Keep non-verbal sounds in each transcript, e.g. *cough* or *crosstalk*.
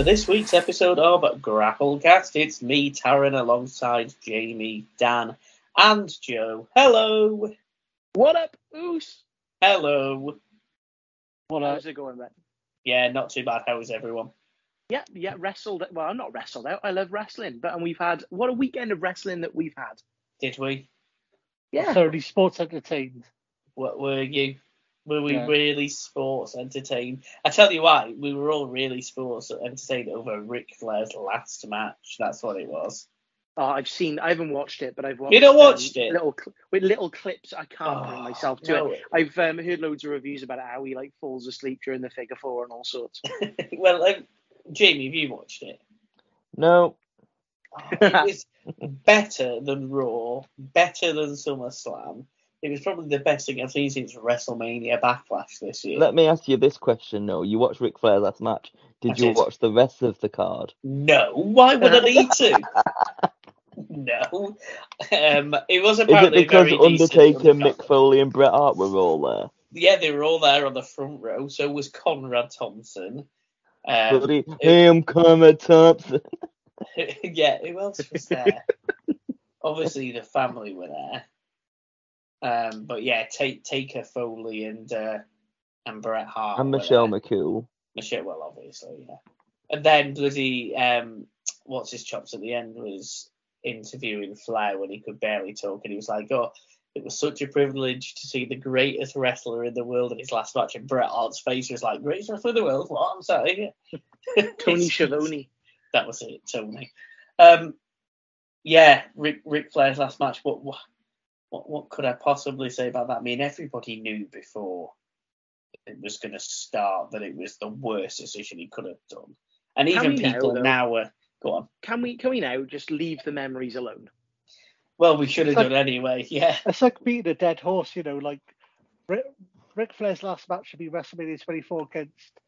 Welcome to this week's episode of Grapplecast. It's me, Taryn, alongside Jamie, Dan, and Joe. Hello. What up, Oos? Hello. What up? How's it going, man? Yeah, not too bad. How is everyone? Yeah, yeah, wrestled. Well, I'm not wrestled out. I love wrestling, but and we've had what a weekend of wrestling that we've had. Did we? Yeah. Thoroughly sports entertained. What were you? Were we yeah. really sports entertained? I tell you why, we were all really sports entertained over Ric Flair's last match. That's what it was. Oh, I've seen. I haven't watched it, but I've watched. You don't watched um, it? Little with little clips. I can't oh, bring myself to no. it. I've um, heard loads of reviews about how he like falls asleep during the figure four and all sorts. *laughs* well, um, Jamie, have you watched it? No. Oh, it was *laughs* better than Raw, better than SummerSlam. It was probably the best thing I've seen since WrestleMania Backlash this year. Let me ask you this question: though. you watched Ric Flair's last match. Did you watch the rest of the card? No. Why would I need to? *laughs* no. Um, it was apparently Is it because Undertaker, Mick Foley, and Bret Hart were all there? Yeah, they were all there on the front row. So was Conrad Thompson. Um, Buddy, hey, I'm Conrad Thompson. *laughs* yeah, who else was there? *laughs* Obviously, the family were there. Um, but yeah, take Taker Foley and uh, and Bret Hart and Michelle there. McCool. Michelle, well, obviously, yeah. And then bloody um, what's his chops at the end was interviewing Flair when he could barely talk, and he was like, "Oh, it was such a privilege to see the greatest wrestler in the world in his last match." And Bret Hart's face was like, "Greatest wrestler in the world? What? I'm sorry." *laughs* Tony *laughs* Schiavone. That was it, Tony. Um, yeah, Ric, Ric Flair's last match. What, what what what could I possibly say about that? I mean, everybody knew before it was going to start that it was the worst decision he could have done, and even people now, now are go on. Can we can we now just leave the memories alone? Well, we should have done anyway. Yeah, *laughs* it's like beating a dead horse. You know, like Ric, Ric Flair's last match should be WrestleMania 24 against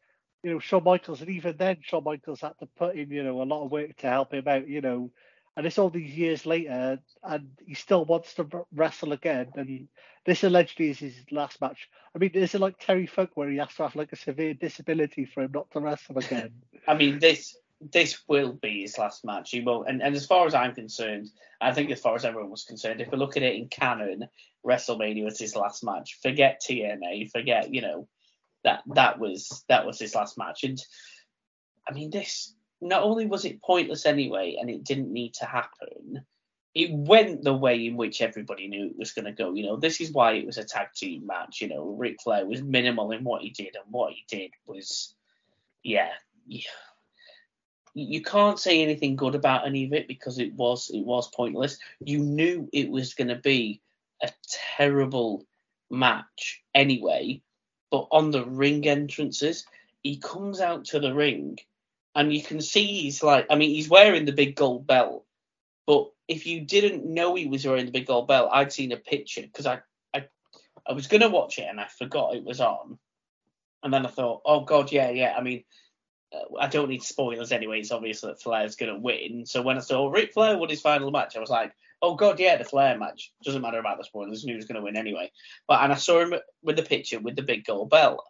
you know Shawn Michaels, and even then Shawn Michaels had to put in you know a lot of work to help him out. You know, and it's all these years later, and he still wants to wrestle again. And this allegedly is his last match. I mean, is it like Terry Funk where he has to have like a severe disability for him not to wrestle again? *laughs* I mean, this this will be his last match. He will, and, and as far as I'm concerned, I think as far as everyone was concerned, if we look at it in canon, WrestleMania was his last match. Forget TNA, forget you know that that was that was his last match. And I mean, this not only was it pointless anyway, and it didn't need to happen, it went the way in which everybody knew it was going to go. You know, this is why it was a tag team match. You know, Ric Flair was minimal in what he did, and what he did was, yeah, yeah. You can't say anything good about any of it because it was it was pointless. You knew it was going to be a terrible match anyway, but on the ring entrances, he comes out to the ring and you can see he's like, I mean, he's wearing the big gold belt, but if you didn't know he was wearing the big gold belt, I'd seen a picture because I, I, I was gonna watch it and I forgot it was on, and then I thought, oh god, yeah, yeah. I mean, uh, I don't need spoilers anyway. It's obvious that Flair's gonna win. So when I saw Ric Flair won his final match, I was like, oh god, yeah, the Flair match. Doesn't matter about the spoilers. Was gonna win anyway. But and I saw him with the picture with the big gold belt.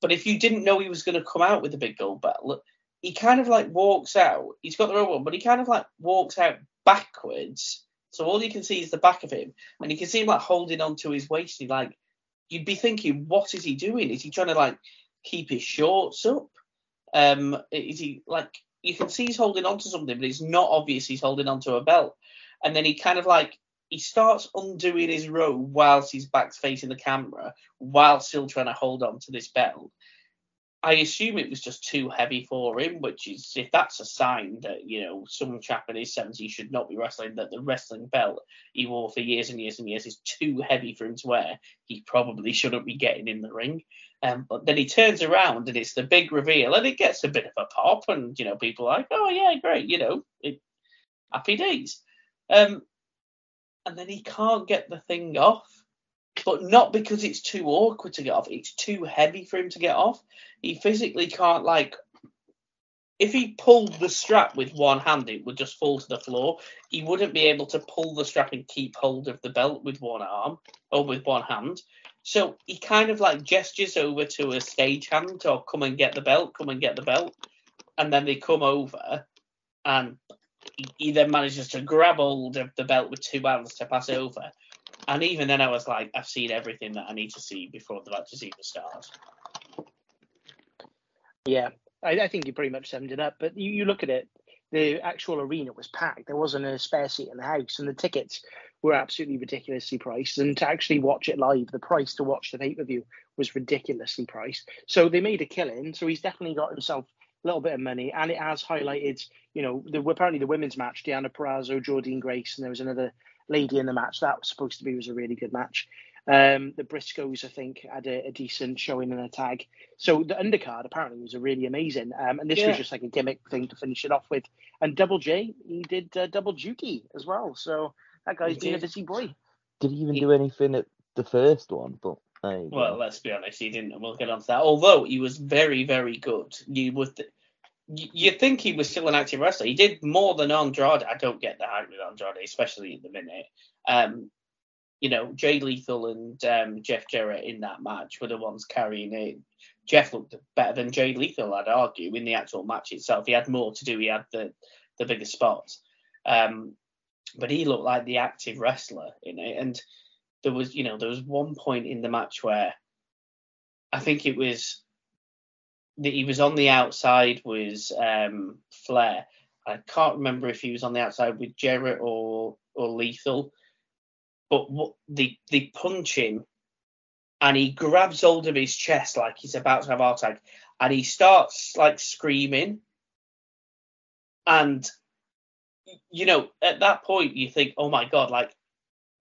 But if you didn't know he was going to come out with the big gold belt, he kind of like walks out. He's got the robot, but he kind of like walks out backwards. So all you can see is the back of him, and you can see him like holding onto his waist. He like, you'd be thinking, what is he doing? Is he trying to like keep his shorts up? Um, is he like? You can see he's holding onto something, but it's not obvious he's holding onto a belt. And then he kind of like he starts undoing his robe whilst his back's facing the camera, while still trying to hold on to this belt. I assume it was just too heavy for him, which is if that's a sign that you know some chap in his 70s should not be wrestling, that the wrestling belt he wore for years and years and years is too heavy for him to wear. He probably shouldn't be getting in the ring. Um, but then he turns around and it's the big reveal, and it gets a bit of a pop, and you know people are like, oh yeah, great, you know, it, happy days. Um, and then he can't get the thing off but not because it's too awkward to get off. It's too heavy for him to get off. He physically can't like. If he pulled the strap with one hand, it would just fall to the floor. He wouldn't be able to pull the strap and keep hold of the belt with one arm or with one hand. So he kind of like gestures over to a stagehand or come and get the belt, come and get the belt. and then they come over, and he, he then manages to grab hold of the belt with two hands to pass it over. And even then, I was like, I've seen everything that I need to see before the match matches even start. Yeah, I, I think you pretty much summed it up. But you, you look at it, the actual arena was packed. There wasn't a spare seat in the house, and the tickets were absolutely ridiculously priced. And to actually watch it live, the price to watch the pay per view was ridiculously priced. So they made a killing. So he's definitely got himself a little bit of money, and it has highlighted, you know, the, apparently the women's match, Deonna Purrazzo, Jordynne Grace, and there was another lady in the match. That was supposed to be was a really good match. Um, the Briscoes, I think, had a, a, decent showing in a tag. So the undercard apparently was a really amazing. Um, and this yeah. was just like a gimmick thing to finish it off with. And Double J, he did uh, double duty as well. So that guy's he been did. a busy boy. Did he even he, do anything at the first one? But well, let's be honest, he didn't. We'll get on to that. Although he was very, very good. You would. Th- you think he was still an active wrestler. He did more than Andrade. I don't get the hype with Andrade, especially at the minute. Um, you know, Jay Lethal and um, Jeff Jarrett in that match were the ones carrying it. Jeff looked better than Jay Lethal, I'd argue, in the actual match itself. He had more to do. He had the the bigger spots, um, but he looked like the active wrestler in it. And there was, you know, there was one point in the match where I think it was that he was on the outside was um, Flair. I can't remember if he was on the outside with Jarrett or or Lethal but what, they they punch him and he grabs hold of his chest like he's about to have a heart attack and he starts like screaming. And you know at that point you think oh my god like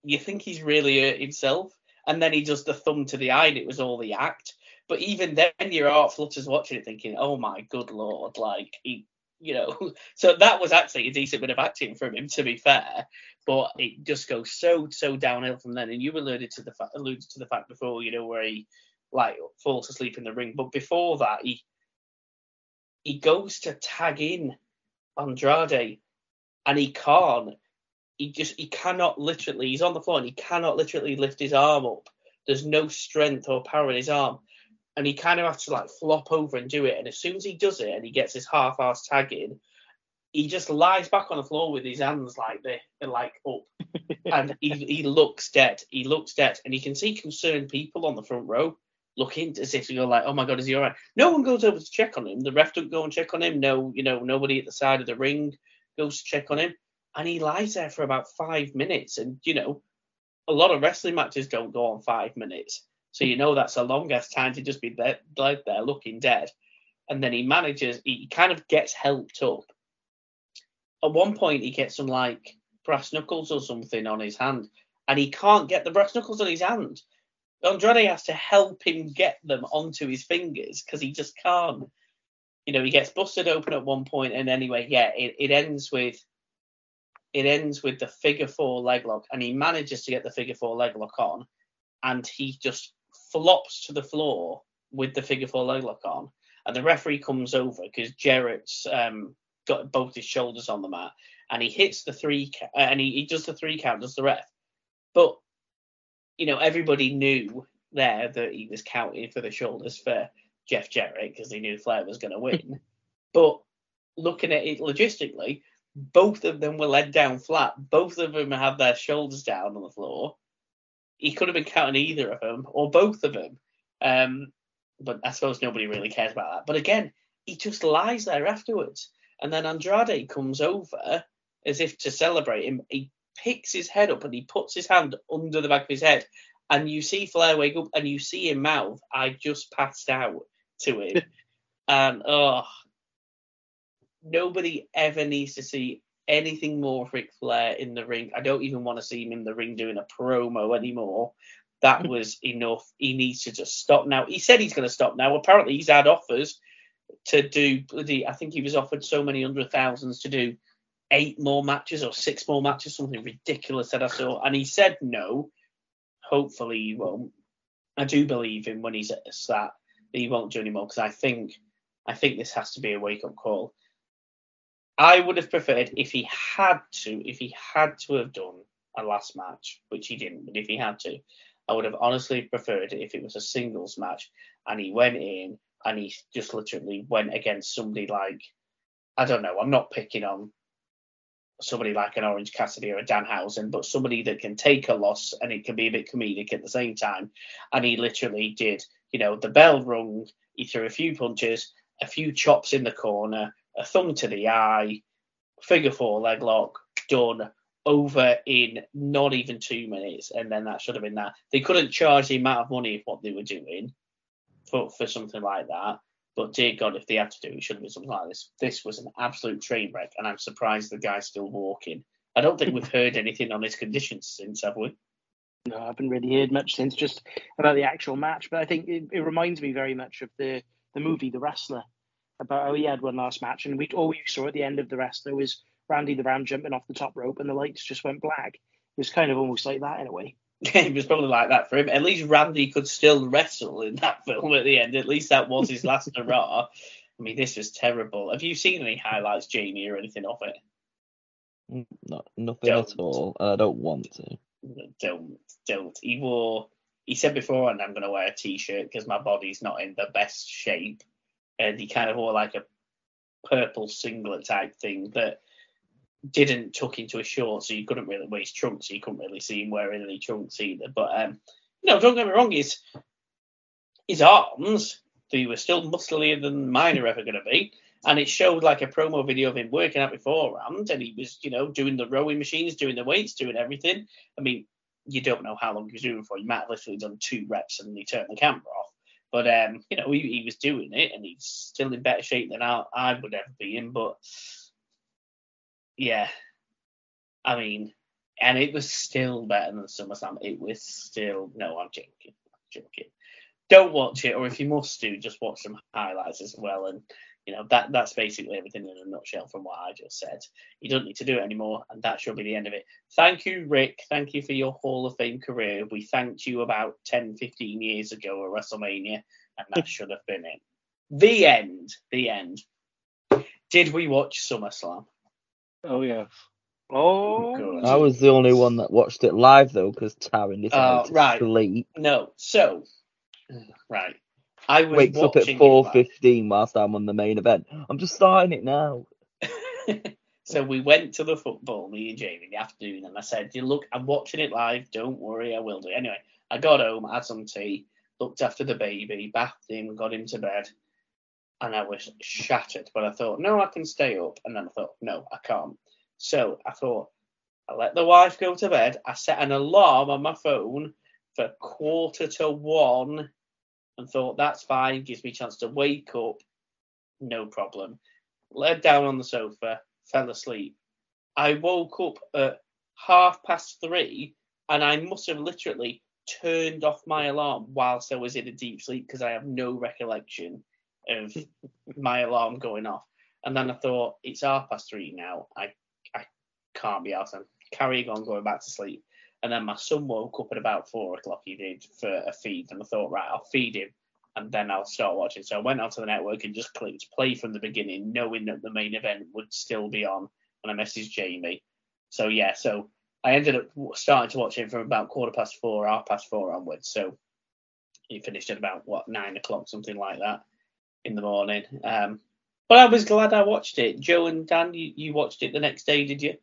you think he's really hurt himself. And then he does the thumb to the eye and it was all the act but even then your heart flutters watching it thinking oh my good lord like he you know *laughs* so that was actually a decent bit of acting from him to be fair but it just goes so so downhill from then. And you alluded to the fact alluded to the fact before, you know, where he like falls asleep in the ring. But before that, he he goes to tag in Andrade, and he can't. He just he cannot literally. He's on the floor and he cannot literally lift his arm up. There's no strength or power in his arm, and he kind of has to like flop over and do it. And as soon as he does it and he gets his half-ass tag in, he just lies back on the floor with his hands like they like up, *laughs* and he he looks dead. He looks dead, and you can see concerned people on the front row looking as if you go like, oh my god, is he all right? No one goes over to check on him. The ref don't go and check on him. No, you know, nobody at the side of the ring goes to check on him, and he lies there for about five minutes. And you know, a lot of wrestling matches don't go on five minutes, so you know that's a long ass time to just be there, there looking dead. And then he manages, he kind of gets helped up at one point he gets some like brass knuckles or something on his hand, and he can't get the brass knuckles on his hand. Andrade has to help him get them onto his fingers because he just can't. You know, he gets busted open at one point, and anyway, yeah, it, it ends with it ends with the figure four leg lock, and he manages to get the figure four leg lock on, and he just flops to the floor with the figure four leg lock on, and the referee comes over because Jarrett's um, got both his shoulders on the mat, and he hits the three, uh, and he, he does the three count, does the ref. But you know, everybody knew there that he was counting for the shoulders for Jeff Jarrett because they knew Flair was going to win. *laughs* but looking at it logistically, both of them were led down flat. Both of them had their shoulders down on the floor. He could have been counting either of them or both of them. Um, but I suppose nobody really cares about that. But again, he just lies there afterwards. And then Andrade comes over as if to celebrate him. He picks his head up and he puts his hand under the back of his head. And you see Flair wake up and you see him mouth, I just passed out to him. *laughs* and oh, nobody ever needs to see anything more of Ric Flair in the ring. I don't even want to see him in the ring doing a promo anymore. That hmm. was enough. He needs to just stop now. He said he's going to stop now. Apparently, he's had offers to do bloody. I think he was offered so many hundred thousands to do eight more matches or six more matches, something ridiculous that I saw, and he said no. Hopefully he won't. I do believe him when he's at that he won't do anymore because I think I think this has to be a wake up call. I would have preferred if he had to, if he had to have done a last match, which he didn't, but if he had to, I would have honestly preferred if it was a singles match and he went in and he just literally went against somebody like I don't know. I'm not picking on somebody like an Orange Cassidy or a Danhausen, but somebody that can take a loss and it can be a bit comedic at the same time. And he literally did, you know, the bell rung, he threw a few punches, a few chops in the corner, a thumb to the eye, figure four leg lock, done over in not even two minutes, and then that should have been that. They couldn't charge the amount of money of what they were doing for for something like that. But dear God, if they had to do it, it should have been something like this. This was an absolute train wreck, and I'm surprised the guy's still walking. I don't think we've heard anything on his conditions since, have we? No, I haven't really heard much since just about the actual match. But I think it, it reminds me very much of the the movie The Wrestler, about how he had one last match, and we all we saw at the end of The rest Wrestler was Randy the Ram jumping off the top rope, and the lights just went black. It was kind of almost like that in a way. *laughs* it was probably like that for him. At least Randy could still wrestle in that *laughs* film at the end. At least that was his last hurrah. *laughs* I mean, this was terrible. Have you seen any highlights, Jamie, or anything of it? Mm, No, nothing Don't. at all. I don't want to. Don't, don't. He wore. He said before, and I'm going to wear a t-shirt because my body's not in the best shape. And he kind of wore like a purple singlet type thing that didn't tuck into a short, so you couldn't really his trunks, so you couldn't really see him wearing any trunks either. But um, you know, don't get me wrong, his his arms they were still musclier than mine are ever going to be. And it showed like a promo video of him working out beforehand, and he was, you know, doing the rowing machines, doing the weights, doing everything. I mean, you don't know how long he was doing for. You might have literally done two reps and he turned the camera off. But um, you know, he, he was doing it, and he's still in better shape than I, I would ever be in. But yeah, I mean, and it was still better than SummerSlam. It was still no, I'm joking, I'm joking. Don't watch it, or if you must do, just watch some highlights as well. And you know that that's basically everything in a nutshell from what I just said. You don't need to do it anymore, and that should be the end of it. Thank you, Ric. Thank you for your Hall of Fame career. We thanked you about 10, 15 years ago at WrestleMania, and that *laughs* should have been it. The end. The end. Did we watch SummerSlam? Oh yeah. Oh, Good. I was the only one that watched it live though, because Taryn decided Oh, to right. sleep. No. So, right. I was Wakes up at live. 4:15 whilst I'm on the main event. I'm just starting it now. *laughs* so we went to the football, me and Jamie, in the afternoon, and I said, "You look, I'm watching it live. Don't worry, I will do." It. Anyway, I got home, had some tea, looked after the baby, bathed him, got him to bed, and I was shattered. But I thought, no, I can stay up, and then I thought, no, I can't. So I thought, I let the wife go to bed. I set an alarm on my phone for quarter to one, and thought that's fine, gives me a chance to wake up, no problem laid down on the sofa, fell asleep. I woke up at half past three and I must have literally turned off my alarm whilst I was in a deep sleep because I have no recollection of *laughs* my alarm going off. And then I thought, it's half past three now. I I can't be out. I'm carrying on going back to sleep. And then my son woke up at about four o'clock, he did, for a feed. And I thought, right, I'll feed him and then I'll start watching. So I went onto the network and just clicked play from the beginning, knowing that the main event would still be on. And I messaged Jamie. So yeah, so I ended up starting to watch it from about quarter past four, half past four onwards. So he finished at about what nine o'clock, something like that, in the morning. Um, but I was glad I watched it. Joe and Dan, you, you watched it the next day, did you?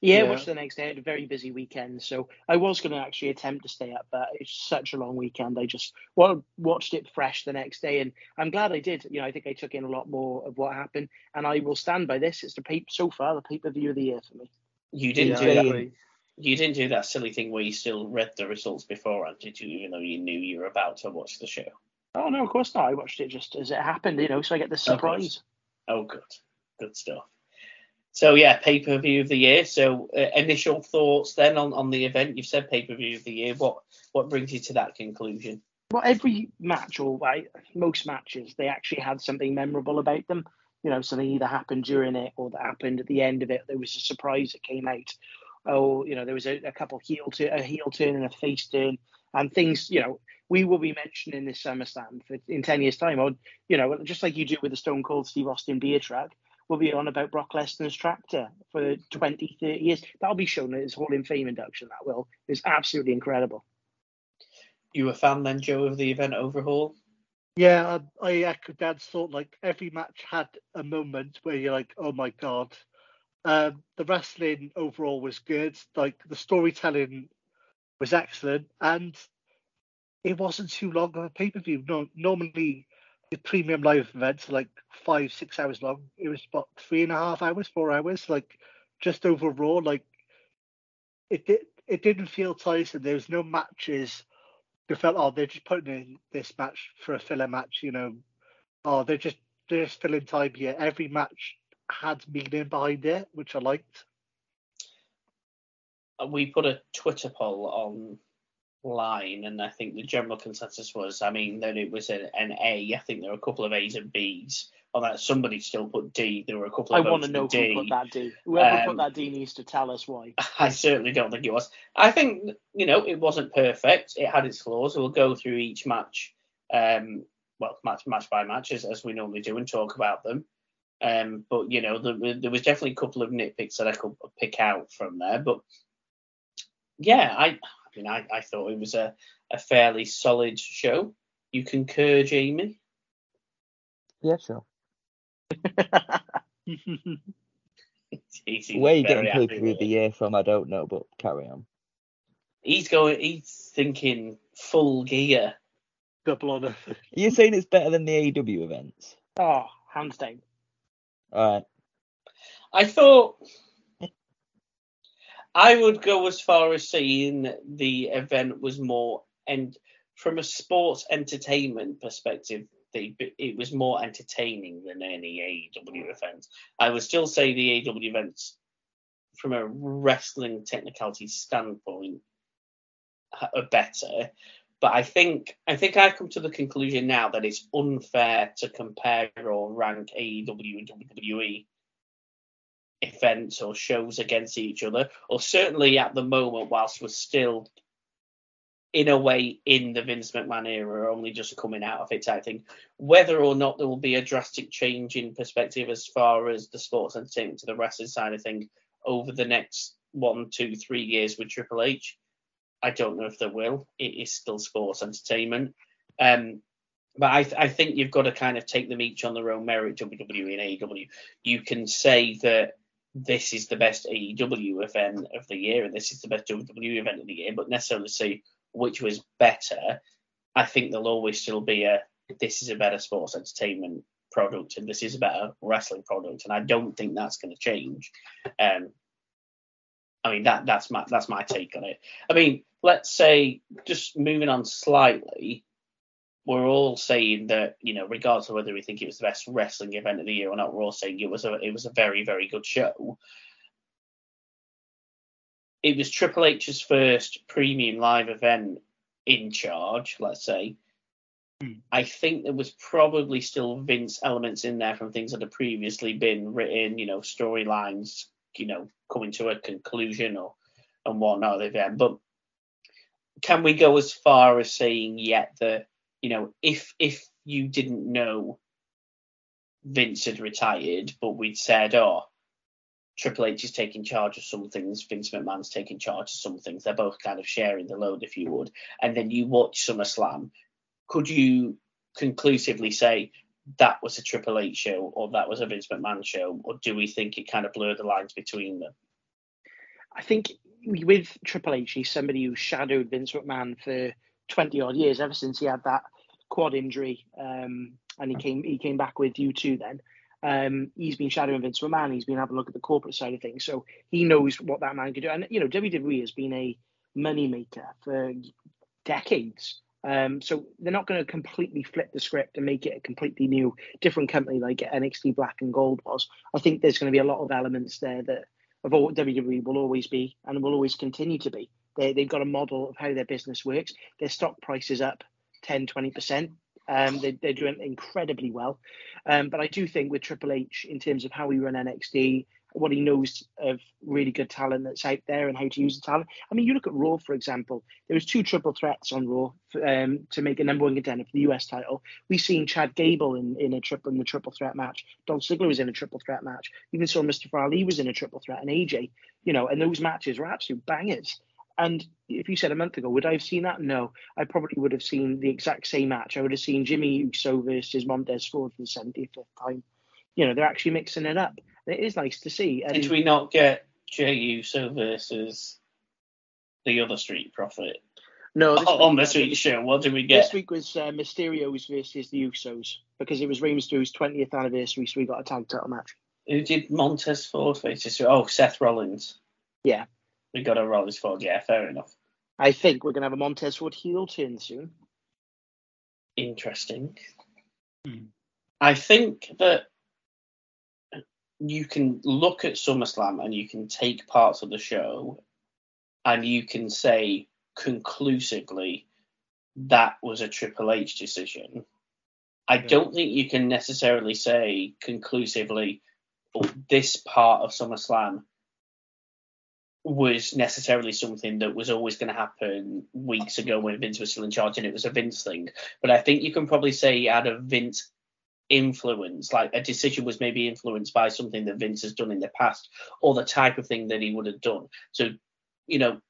Yeah, Yeah. watched the next day. I had a very busy weekend, so I was going to actually attempt to stay up, but it's such a long weekend. I just well, watched it fresh the next day, and I'm glad I did. You know, I think I took in a lot more of what happened, and I will stand by this. It's the pay- so far the pay per view of the year for me. You didn't Yeah, do that. You didn't do that silly thing where you still read the results beforehand, did you? Even though you knew you were about to watch the show. Oh no, of course not. I watched it just as it happened, you know, so I get the course. surprise. Oh, good, good stuff. So yeah, pay per view of the year. So uh, initial thoughts then on, on the event. You've said pay per view of the year. What what brings you to that conclusion? well, every match or right, most matches, they actually had something memorable about them. You know, something either happened during it or that happened at the end of it. There was a surprise that came out. Oh, you know, there was a, a couple heel turn, a heel turn and a face turn, and things. You know, we will be mentioning this SummerSlam for, in ten years' time. Or you know, just like you do with the Stone Cold Steve Austin beer track, we'll be on about Brock Lesnar's tractor for 20, 30 years. That'll be shown at his Hall of Fame induction. That will. It's absolutely incredible. You were a fan then, Joe, of the event overhaul? Yeah, I, I echo Dan's thought. Like every match had a moment where you're like, "Oh my god." Um, the wrestling overall was good. Like the storytelling was excellent, and it wasn't too long of a pay per view. No, normally the premium live events like five, six hours long. It was about three and a half hours, four hours. Like just overall, like it did. It didn't feel tiresome. There was no matches. You felt oh they're just putting in this match for a filler match. You know, oh they're just they're just filling time here. Every match had meaning behind it, which I liked. And we put a Twitter poll online, and I think the general consensus was, I mean, that it was an, an A. I think there were a couple of A's and B's. On that, somebody still put D. There were a couple of. I want to know D. who put that D. Whoever Um, put that D needs to tell us why. *laughs* I certainly don't think it was. I think you know it wasn't perfect. It had its flaws. We'll go through each match, um, well, match match by match as, as we normally do and talk about them. Um, but you know there, there was definitely a couple of nitpicks that I could pick out from there. But yeah, I mean I, I thought it was a, a fairly solid show. You concur, Jamie? Yeah, sure. *laughs* He's, he's Where you getting happy pay with the year from, I don't know, but carry on. He's going. He's thinking full gear. Double honor. Are you saying it's better than the AEW events? oh, hands down. All right. I thought I would go as far as saying the event was more and from a sports entertainment perspective, they, it was more entertaining than any AEW event. I would still say the AEW events, from a wrestling technicality standpoint, are better. But I think I think I've come to the conclusion now that it's unfair to compare or rank AEW and WWE events or shows against each other, or certainly at the moment, whilst we're still in a way in the Vince McMahon era, or only just coming out of it I think. whether or not there will be a drastic change in perspective as far as the sports entertainment to the wrestling side of things over the next one, two, three years with Triple H. I don't know if there will. It is still sports entertainment. Um, but I, I think you've got to kind of take them each on their own merit, WWE and AEW. You can say that this is the best AEW event of the year and this is the best WWE event of the year, but necessarily say which was better. I think there'll always still be a this is a better sports entertainment product and this is a better wrestling product, and I don't think that's going to change. Um, I mean that that's my that's my take on it. I mean, let's say just moving on slightly, we're all saying that you know, regardless of whether we think it was the best wrestling event of the year or not, we're all saying it was a it was a very very good show. It was Triple H's first premium live event in charge, let's say. Hmm. I think there was probably still Vince elements in there from things that had previously been written, you know, storylines, you know, coming to a conclusion or and whatnot of the event. But can we go as far as saying yet that, you know, if if you didn't know Vince had retired, but we'd said, oh, Triple H is taking charge of some things, Vince McMahon's taking charge of some things, they're both kind of sharing the load, if you would, and then you watch SummerSlam, could you conclusively say that was a Triple H show or that was a Vince McMahon show, or do we think it kind of blurred the lines between them? I think with Triple H, he's somebody who shadowed Vince McMahon for 20 odd years, ever since he had that quad injury, um, and he came he came back with you two then. Um, he's been shadowing Vince McMahon. He's been having a look at the corporate side of things, so he knows what that man can do. And you know, WWE has been a money maker for decades. Um, so they're not going to completely flip the script and make it a completely new, different company like NXT Black and Gold was. I think there's going to be a lot of elements there that of all WWE will always be and will always continue to be. They, they've got a model of how their business works. Their stock price is up 10, 20%. Um, they, they're doing incredibly well. Um, but I do think with Triple H, in terms of how we run NXT, what he knows of really good talent that's out there and how to use the talent. I mean, you look at Raw, for example. There was two triple threats on Raw um, to make a number one contender for the US title. We've seen Chad Gable in, in a triple in the triple threat match. Dolph Ziggler was in a triple threat match. Even saw Mustafa Ali was in a triple threat, and AJ. You know, and those matches were absolute bangers. And if you said a month ago, would I have seen that? No, I probably would have seen the exact same match. I would have seen Jimmy Uso versus Montez Ford for the 75th time. You know, they're actually mixing it up. It is nice to see. And Did we not get Jey Uso versus the other Street Profit no, this on week- this week's show? What did we get? This week was uh, Mysterio's versus the Usos because it was Rey Mysterio's 20th anniversary, so we got a tag title match. Who did Montez Ford versus? Oh, Seth Rollins. Yeah. We got a Rollins Ford. Yeah, fair enough. I think we're going to have a Montez Ford heel turn soon. Interesting. Hmm. I think that you can look at SummerSlam and you can take parts of the show and you can say conclusively that was a Triple H decision. I Yeah. don't think you can necessarily say conclusively oh, this part of SummerSlam was necessarily something that was always going to happen weeks ago when Vince was still in charge and it was a Vince thing. But I think you can probably say out of Vince influence, like a decision was maybe influenced by something that Vince has done in the past or the type of thing that he would have done. So, you know,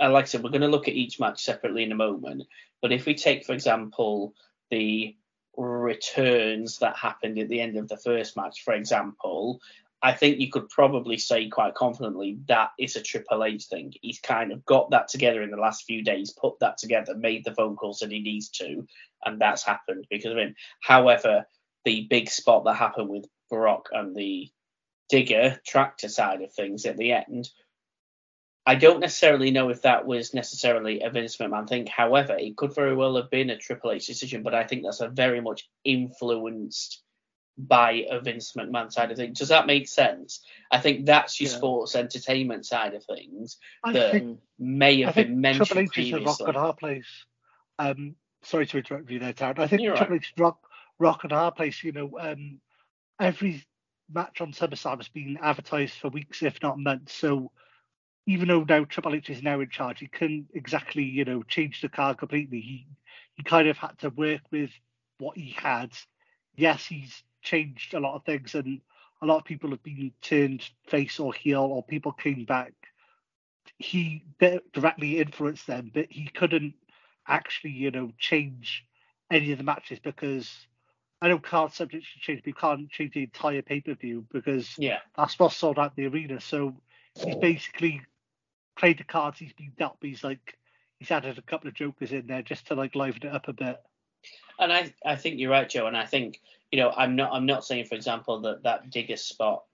uh, like I said, we're going to look at each match separately in a moment. But if we take, for example, the returns that happened at the end of the first match, for example, I think you could probably say quite confidently that it's a Triple H thing. He's kind of got that together in the last few days, put that together, made the phone calls that he needs to, and that's happened because of him. However, the big spot that happened with Brock and the digger tractor side of things at the end, I don't necessarily know if that was necessarily a Vince McMahon thing. However, it could very well have been a Triple H decision, but I think that's a very much influenced by a Vince McMahon side of things. Does that make sense? I think that's your Yeah. sports entertainment side of things I that think may have think been mentioned Triple H is a rock previously. and hard place. Um, sorry to interrupt you there, Taryn. I think You're Triple H is rock, rock and a hard place. You know, um, every match on SummerSlam has been advertised for weeks, if not months. So even though now Triple H is now in charge, he couldn't exactly, you know, change the card completely. He he kind of had to work with what he had. Yes, he's changed a lot of things, and a lot of people have been turned face or heel, or people came back. He directly influenced them, but he couldn't actually, you know, change any of the matches because I know card subjects should change, but you can't change the entire pay per view because Yeah, that's what sold out the arena. So he's basically played the cards he's been dealt, but he's like he's added a couple of jokers in there just to like liven it up a bit. And I I think you're right, Joe. And I think you know I'm not I'm not saying, for example, that that digger spot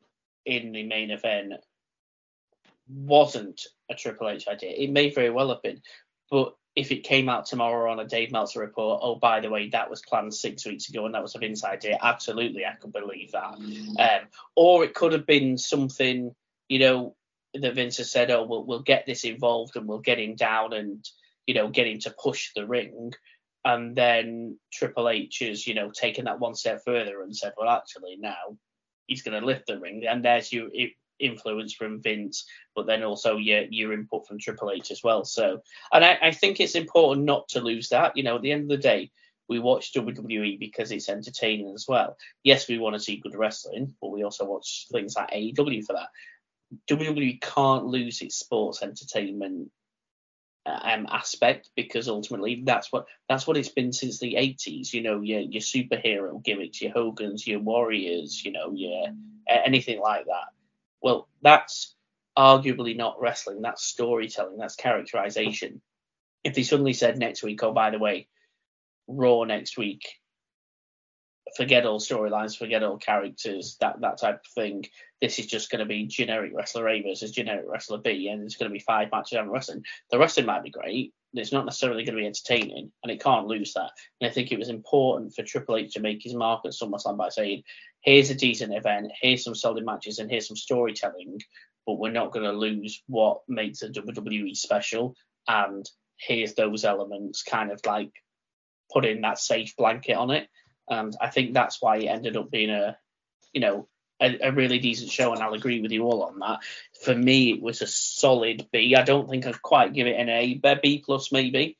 in the main event wasn't a Triple H idea. It may very well have been, but if it came out tomorrow on a Dave Meltzer report, oh by the way, that was planned six weeks ago and that was a Vince idea, absolutely, I could believe that. Um, or it could have been something, you know, that Vince has said, oh, we'll we'll get this involved and we'll get him down and you know get him to push the ring. And then Triple H has, you know, taken that one step further and said, well, actually, now he's going to lift the ring. And there's your influence from Vince, but then also your your input from Triple H as well. So, and I, I think it's important not to lose that. You know, at the end of the day, we watch WWE because it's entertaining as well. Yes, we want to see good wrestling, but we also watch things like AEW for that. WWE can't lose its sports entertainment um, aspect because ultimately that's what that's what it's been since the 80s. You know, your your superhero gimmicks, your Hogan's, your Warriors, you know, your anything like that. Well, that's arguably not wrestling. That's storytelling. That's characterization. If they suddenly said next week, oh by the way, Raw next week, forget all storylines, forget all characters, that that type of thing. This is just going to be generic wrestler A versus generic wrestler B, and it's going to be five matches on wrestling. The wrestling might be great, but it's not necessarily going to be entertaining, and it can't lose that. And I think it was important for Triple H to make his mark at SummerSlam by saying, "Here's a decent event, here's some solid matches, and here's some storytelling, but we're not going to lose what makes a WWE special." And here's those elements, kind of like putting that safe blanket on it and I think that's why it ended up being a, you know, a, a really decent show, and I'll agree with you all on that. For me, it was a solid B. I don't think I'd quite give it an A, but B plus maybe.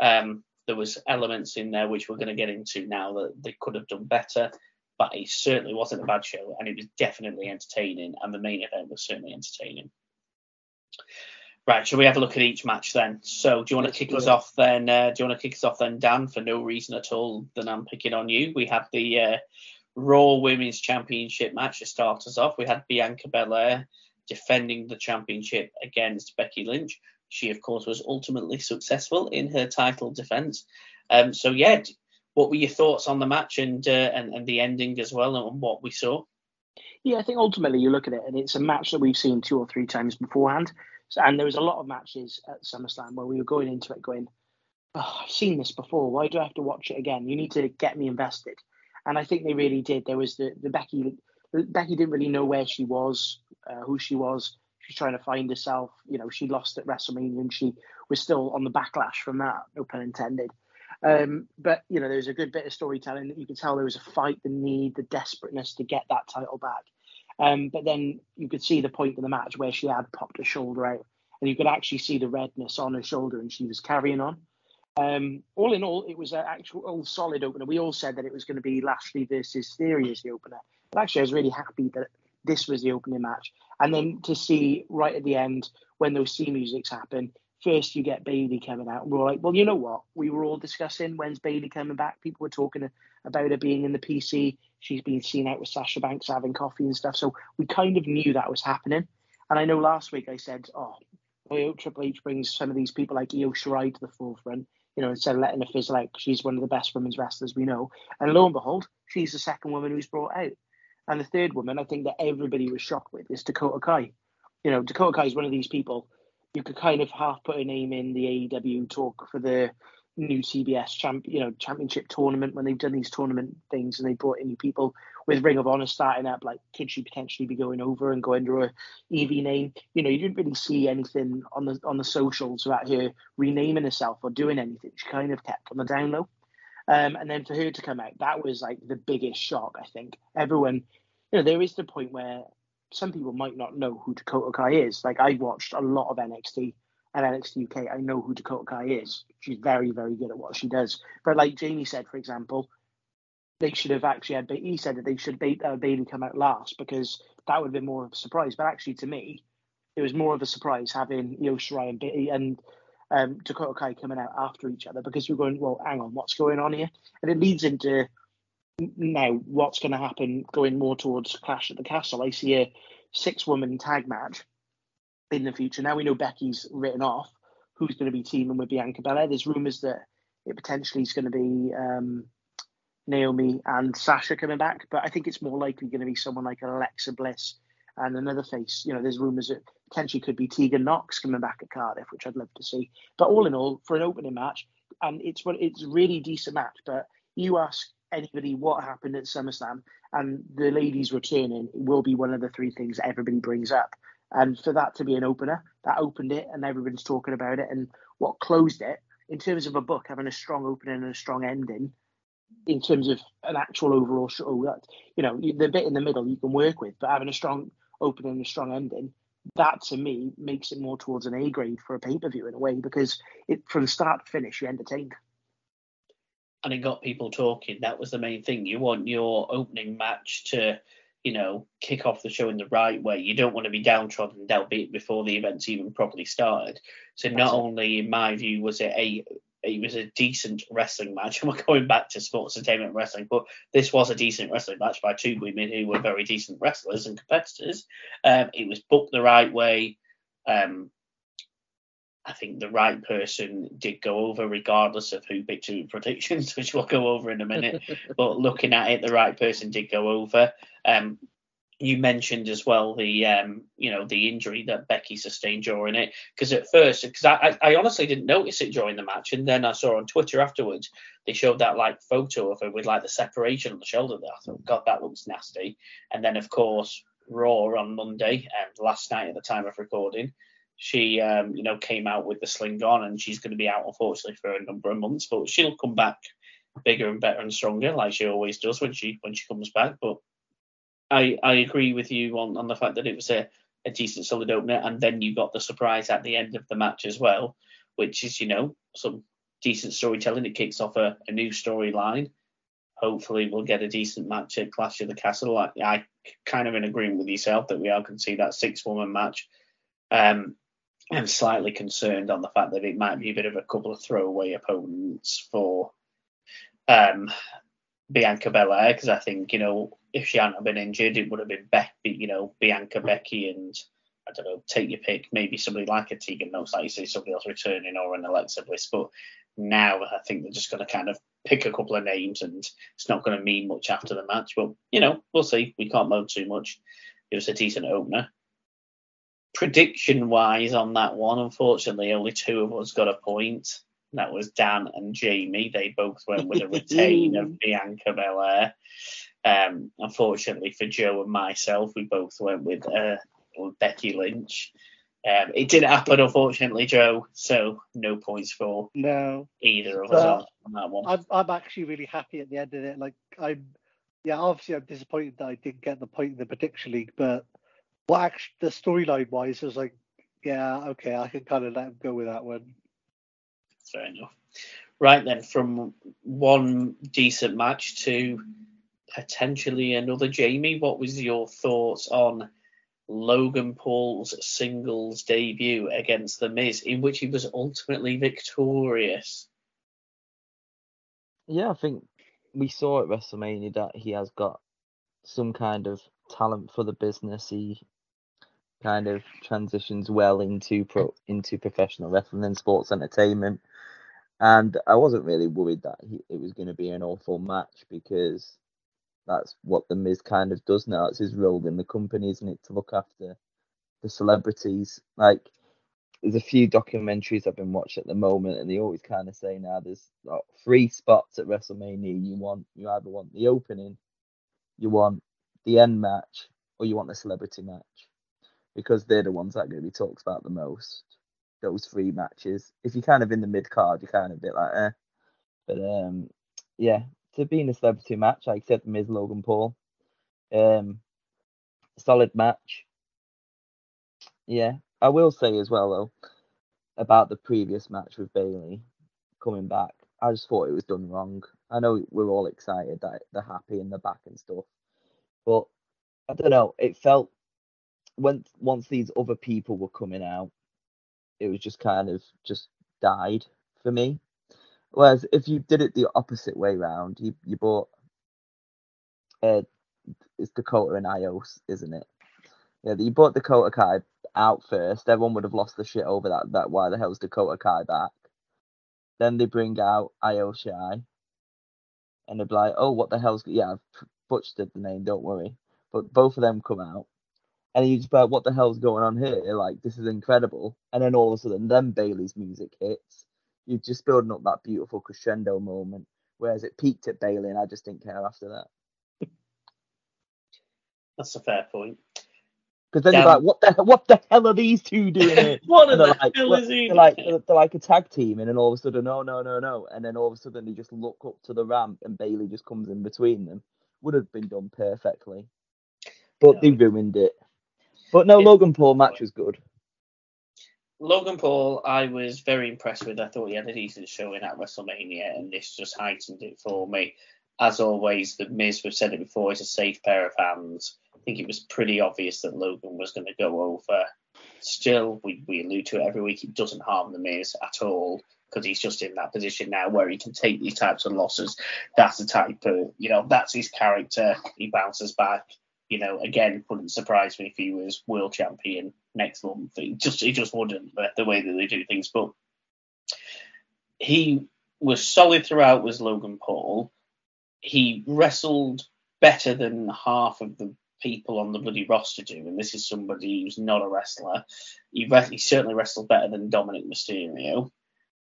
Um, there was elements in there which we're going to get into now that they could have done better, but it certainly wasn't a bad show, and it was definitely entertaining, and the main event was certainly entertaining. Right, shall we have a look at each match then? So, do you want to kick us it. off then? Uh, do you want to kick us off then, Dan? For no reason at all, then I'm picking on you. We had the uh, Raw Women's Championship match to start us off. We had Bianca Belair defending the championship against Becky Lynch. She, of course, was ultimately successful in her title defense. Um, so, yeah, what were your thoughts on the match and uh, and, and the ending as well, and what we saw? Yeah, I think ultimately you look at it and it's a match that we've seen two or three times beforehand. So, and there was a lot of matches at SummerSlam where we were going into it going, oh, I've seen this before. Why do I have to watch it again? You need to get me invested. And I think they really did. There was the, the Becky, Becky didn't really know where she was, uh, who she was. She's trying to find herself. You know, she lost at WrestleMania and she was still on the backlash from that, no pun intended. Um, but you know, there was a good bit of storytelling that you could tell there was a fight, the need, the desperateness to get that title back. Um, but then you could see the point in the match where she had popped her shoulder out, and you could actually see the redness on her shoulder, and she was carrying on. Um, all in all, it was an actual solid opener. We all said that it was going to be Lashley versus Theory as the opener, but actually, I was really happy that this was the opening match. And then to see right at the end when those C musics happen, first you get Bayley coming out, and we're like, well, you know what? We were all discussing when's Bayley coming back. People were talking about her being in the PC. She's been seen out with Sasha Banks having coffee and stuff. So we kind of knew that was happening. And I know last week I said, oh, I hope Triple H brings some of these people like Io Shirai to the forefront, you know, instead of letting her fizzle out she's one of the best women's wrestlers we know. And lo and behold, she's the second woman who's brought out. And the third woman, I think that everybody was shocked with, is Dakota Kai. You know, Dakota Kai is one of these people you could kind of half put a name in the AEW talk for the new TBS champ, you know, championship tournament when they've done these tournament things and they brought in new people with Ring of Honor starting up. Like, could she potentially be going over and go under a EV name? You know, you didn't really see anything on the on the socials about her renaming herself or doing anything. She kind of kept on the down low. Um, and then for her to come out, that was like the biggest shock. I think everyone, you know, there is the point where some people might not know who Dakota Kai is. Like I watched a lot of NXT and NXT UK. I know who Dakota Kai is. She's very, very good at what she does. But like Jamie said, for example, they should have actually had. He said that they should have uh, Bayley come out last because that would have been more of a surprise. But actually, to me, it was more of a surprise having Io Shirai and Bayley and um, Dakota Kai coming out after each other because you're going, well, hang on, what's going on here? And it leads into now what's going to happen going more towards Clash at the Castle. I see a six woman tag match in the future. Now we know Becky's written off. Who's going to be teaming with Bianca Belair? There's rumours that it potentially is going to be um, Naomi and Sasha coming back, but I think it's more likely going to be someone like Alexa Bliss and another face. You know, there's rumours that potentially could be Tegan Nox coming back at Cardiff, which I'd love to see. But all in all, for an opening match, and it's what it's really decent match. But you ask anybody what happened at SummerSlam, and the ladies returning it will be one of the three things everybody brings up. And for that to be an opener, that opened it, and everybody's talking about it. And what closed it, in terms of a book having a strong opening and a strong ending, in terms of an actual overall show, that you know the bit in the middle you can work with, but having a strong opening and a strong ending, that to me makes it more towards an A grade for a pay per view in a way because it from start to finish you're entertained. and it got people talking. That was the main thing. You want your opening match to, you know, kick off the show in the right way. You don't want to be downtrodden, downbeat before the event's even properly started. So not only, in my view, was it a it was a decent wrestling match, *laughs* and we're going back to sports entertainment wrestling, but this was a decent wrestling match by two women who were very decent wrestlers and competitors. Um, it was booked the right way. Um, I think the right person did go over, regardless of who picked who *laughs* predictions, which we'll go over in a minute. *laughs* but looking at it, the right person did go over. Um, you mentioned as well the um, you know the injury that Becky sustained during it because at first because I, I I honestly didn't notice it during the match and then I saw on Twitter afterwards they showed that like photo of her with like the separation on the shoulder there I thought God that looks nasty and then of course Raw on Monday and last night at the time of recording she um, you know came out with the sling on and she's going to be out unfortunately for a number of months but she'll come back bigger and better and stronger like she always does when she when she comes back but I, I agree with you on, on the fact that it was a, a decent solid opener, and then you got the surprise at the end of the match as well, which is, you know, some decent storytelling. It kicks off a, a new storyline. Hopefully, we'll get a decent match at Clash of the Castle. I, I kind of in agreement with yourself that we are going to see that six woman match. Um, I'm slightly concerned on the fact that it might be a bit of a couple of throwaway opponents for um, Bianca Belair because I think you know if she hadn't been injured, it would have been Becky, you know, Bianca, Becky, and I don't know, take your pick. Maybe somebody like a Tegan Nox, like you say, somebody else returning or an Alexa Bliss. But now I think they're just going to kind of pick a couple of names, and it's not going to mean much after the match. But you know, we'll see. We can't moan too much. It was a decent opener prediction wise on that one, unfortunately, only two of us got a point. That was Dan and Jamie. They both went with a retain of *laughs* Bianca Belair. Um, unfortunately for Joe and myself, we both went with uh, Becky Lynch. Um, it didn't happen, unfortunately, Joe. So no points for no either of us on, on, that one. I'm, I'm actually really happy at the end of it. Like I'm, yeah, obviously I'm disappointed that I didn't get the point in the prediction league, but well, actually, the storyline wise, I was like, yeah, okay, I can kind of let him go with that one. Fair enough. Right then, from one decent match to potentially another, Jamie, what was your thoughts on Logan Paul's singles debut against The Miz, in which he was ultimately victorious? Yeah, I think we saw at WrestleMania that he has got some kind of talent for the business. He kind of transitions well into pro into professional wrestling and sports entertainment. And I wasn't really worried that he, it was going to be an awful match because that's what the Miz kind of does now. It's his role in the company, isn't it, to look after the celebrities. Like there's a few documentaries I've been watching at the moment, and they always kind of say now there's like, three spots at WrestleMania. You want you either want the opening, you want the end match, or you want the celebrity match because they're the ones that are going to be talked about the most. Those three matches. If you're kind of in the mid card, you're kind of a bit like, eh. But um, yeah, to be in a celebrity match, I accept Miz Logan Paul. Um, solid match. Yeah, I will say as well though about the previous match with Bayley coming back. I just thought it was done wrong. I know we're all excited that they're happy in the back and stuff, but I don't know. It felt when once these other people were coming out, it was just kind of just died for me. Whereas if you did it the opposite way round, you you bought uh, it's Dakota and Ios, isn't it? Yeah, you bought Dakota Kai out first. Everyone would have lost the shit over that. That why the hell's Dakota Kai back? Then they bring out Io and they're like, "Oh, what the hell's?" Yeah, I've butchered the name. Don't worry. But both of them come out, and you just like, what the hell's going on here? Like, this is incredible. And then all of a sudden, then Bayley's music hits. You're just building up that beautiful crescendo moment. Whereas it peaked at Bayley, and I just didn't care after that. That's a fair point. Because then you're like, what the what the hell are these two doing here? *laughs* what the like, hell is he? They're like they're, like a tag team, and then all of a sudden, no, no, no, no, and then all of a sudden they just look up to the ramp, and Bayley just comes in between them. Would have been done perfectly, but they ruined it. But no, Logan Paul match was good. Logan Paul, I was very impressed with. I thought he had a decent showing at WrestleMania, and this just heightened it for me. As always, the Miz, we've said it before, is a safe pair of hands. I think it was pretty obvious that Logan was going to go over. Still, we, we allude to it every week, it doesn't harm the Miz at all because he's just in that position now where he can take these types of losses. That's the type of, you know, that's his character. He bounces back you know, again, wouldn't surprise me if he was world champion next month. It just it just wouldn't the, the way that they do things. But he was solid throughout. Was Logan Paul? He wrestled better than half of the people on the bloody roster do, and this is somebody who's not a wrestler. He, he certainly wrestled better than Dominik Mysterio.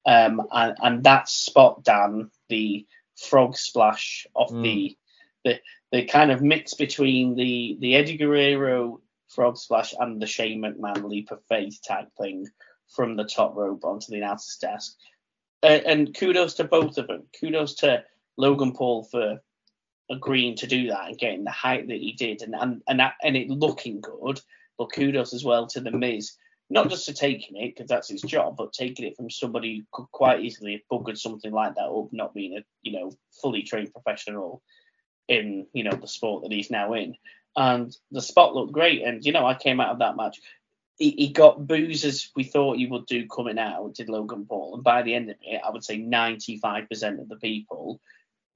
Um, and, and that spot, Dan, the frog splash off mm. the the the kind of mix between the the Eddie Guerrero frog splash and the Shane McMahon leap of faith type thing from the top rope onto the announcer's desk. Uh, and kudos to both of them. Kudos to Logan Paul for agreeing to do that and getting the height that he did and and and, that, and it looking good. But kudos as well to the Miz, not just to taking it because that's his job, but taking it from somebody who could quite easily have buggered something like that up, not being a you know fully trained professional in you know the sport that he's now in. And the spot looked great, and you know I came out of that match. he, he got boos as we thought he would do coming out, did Logan Paul, and by the end of it, I would say 95% of the people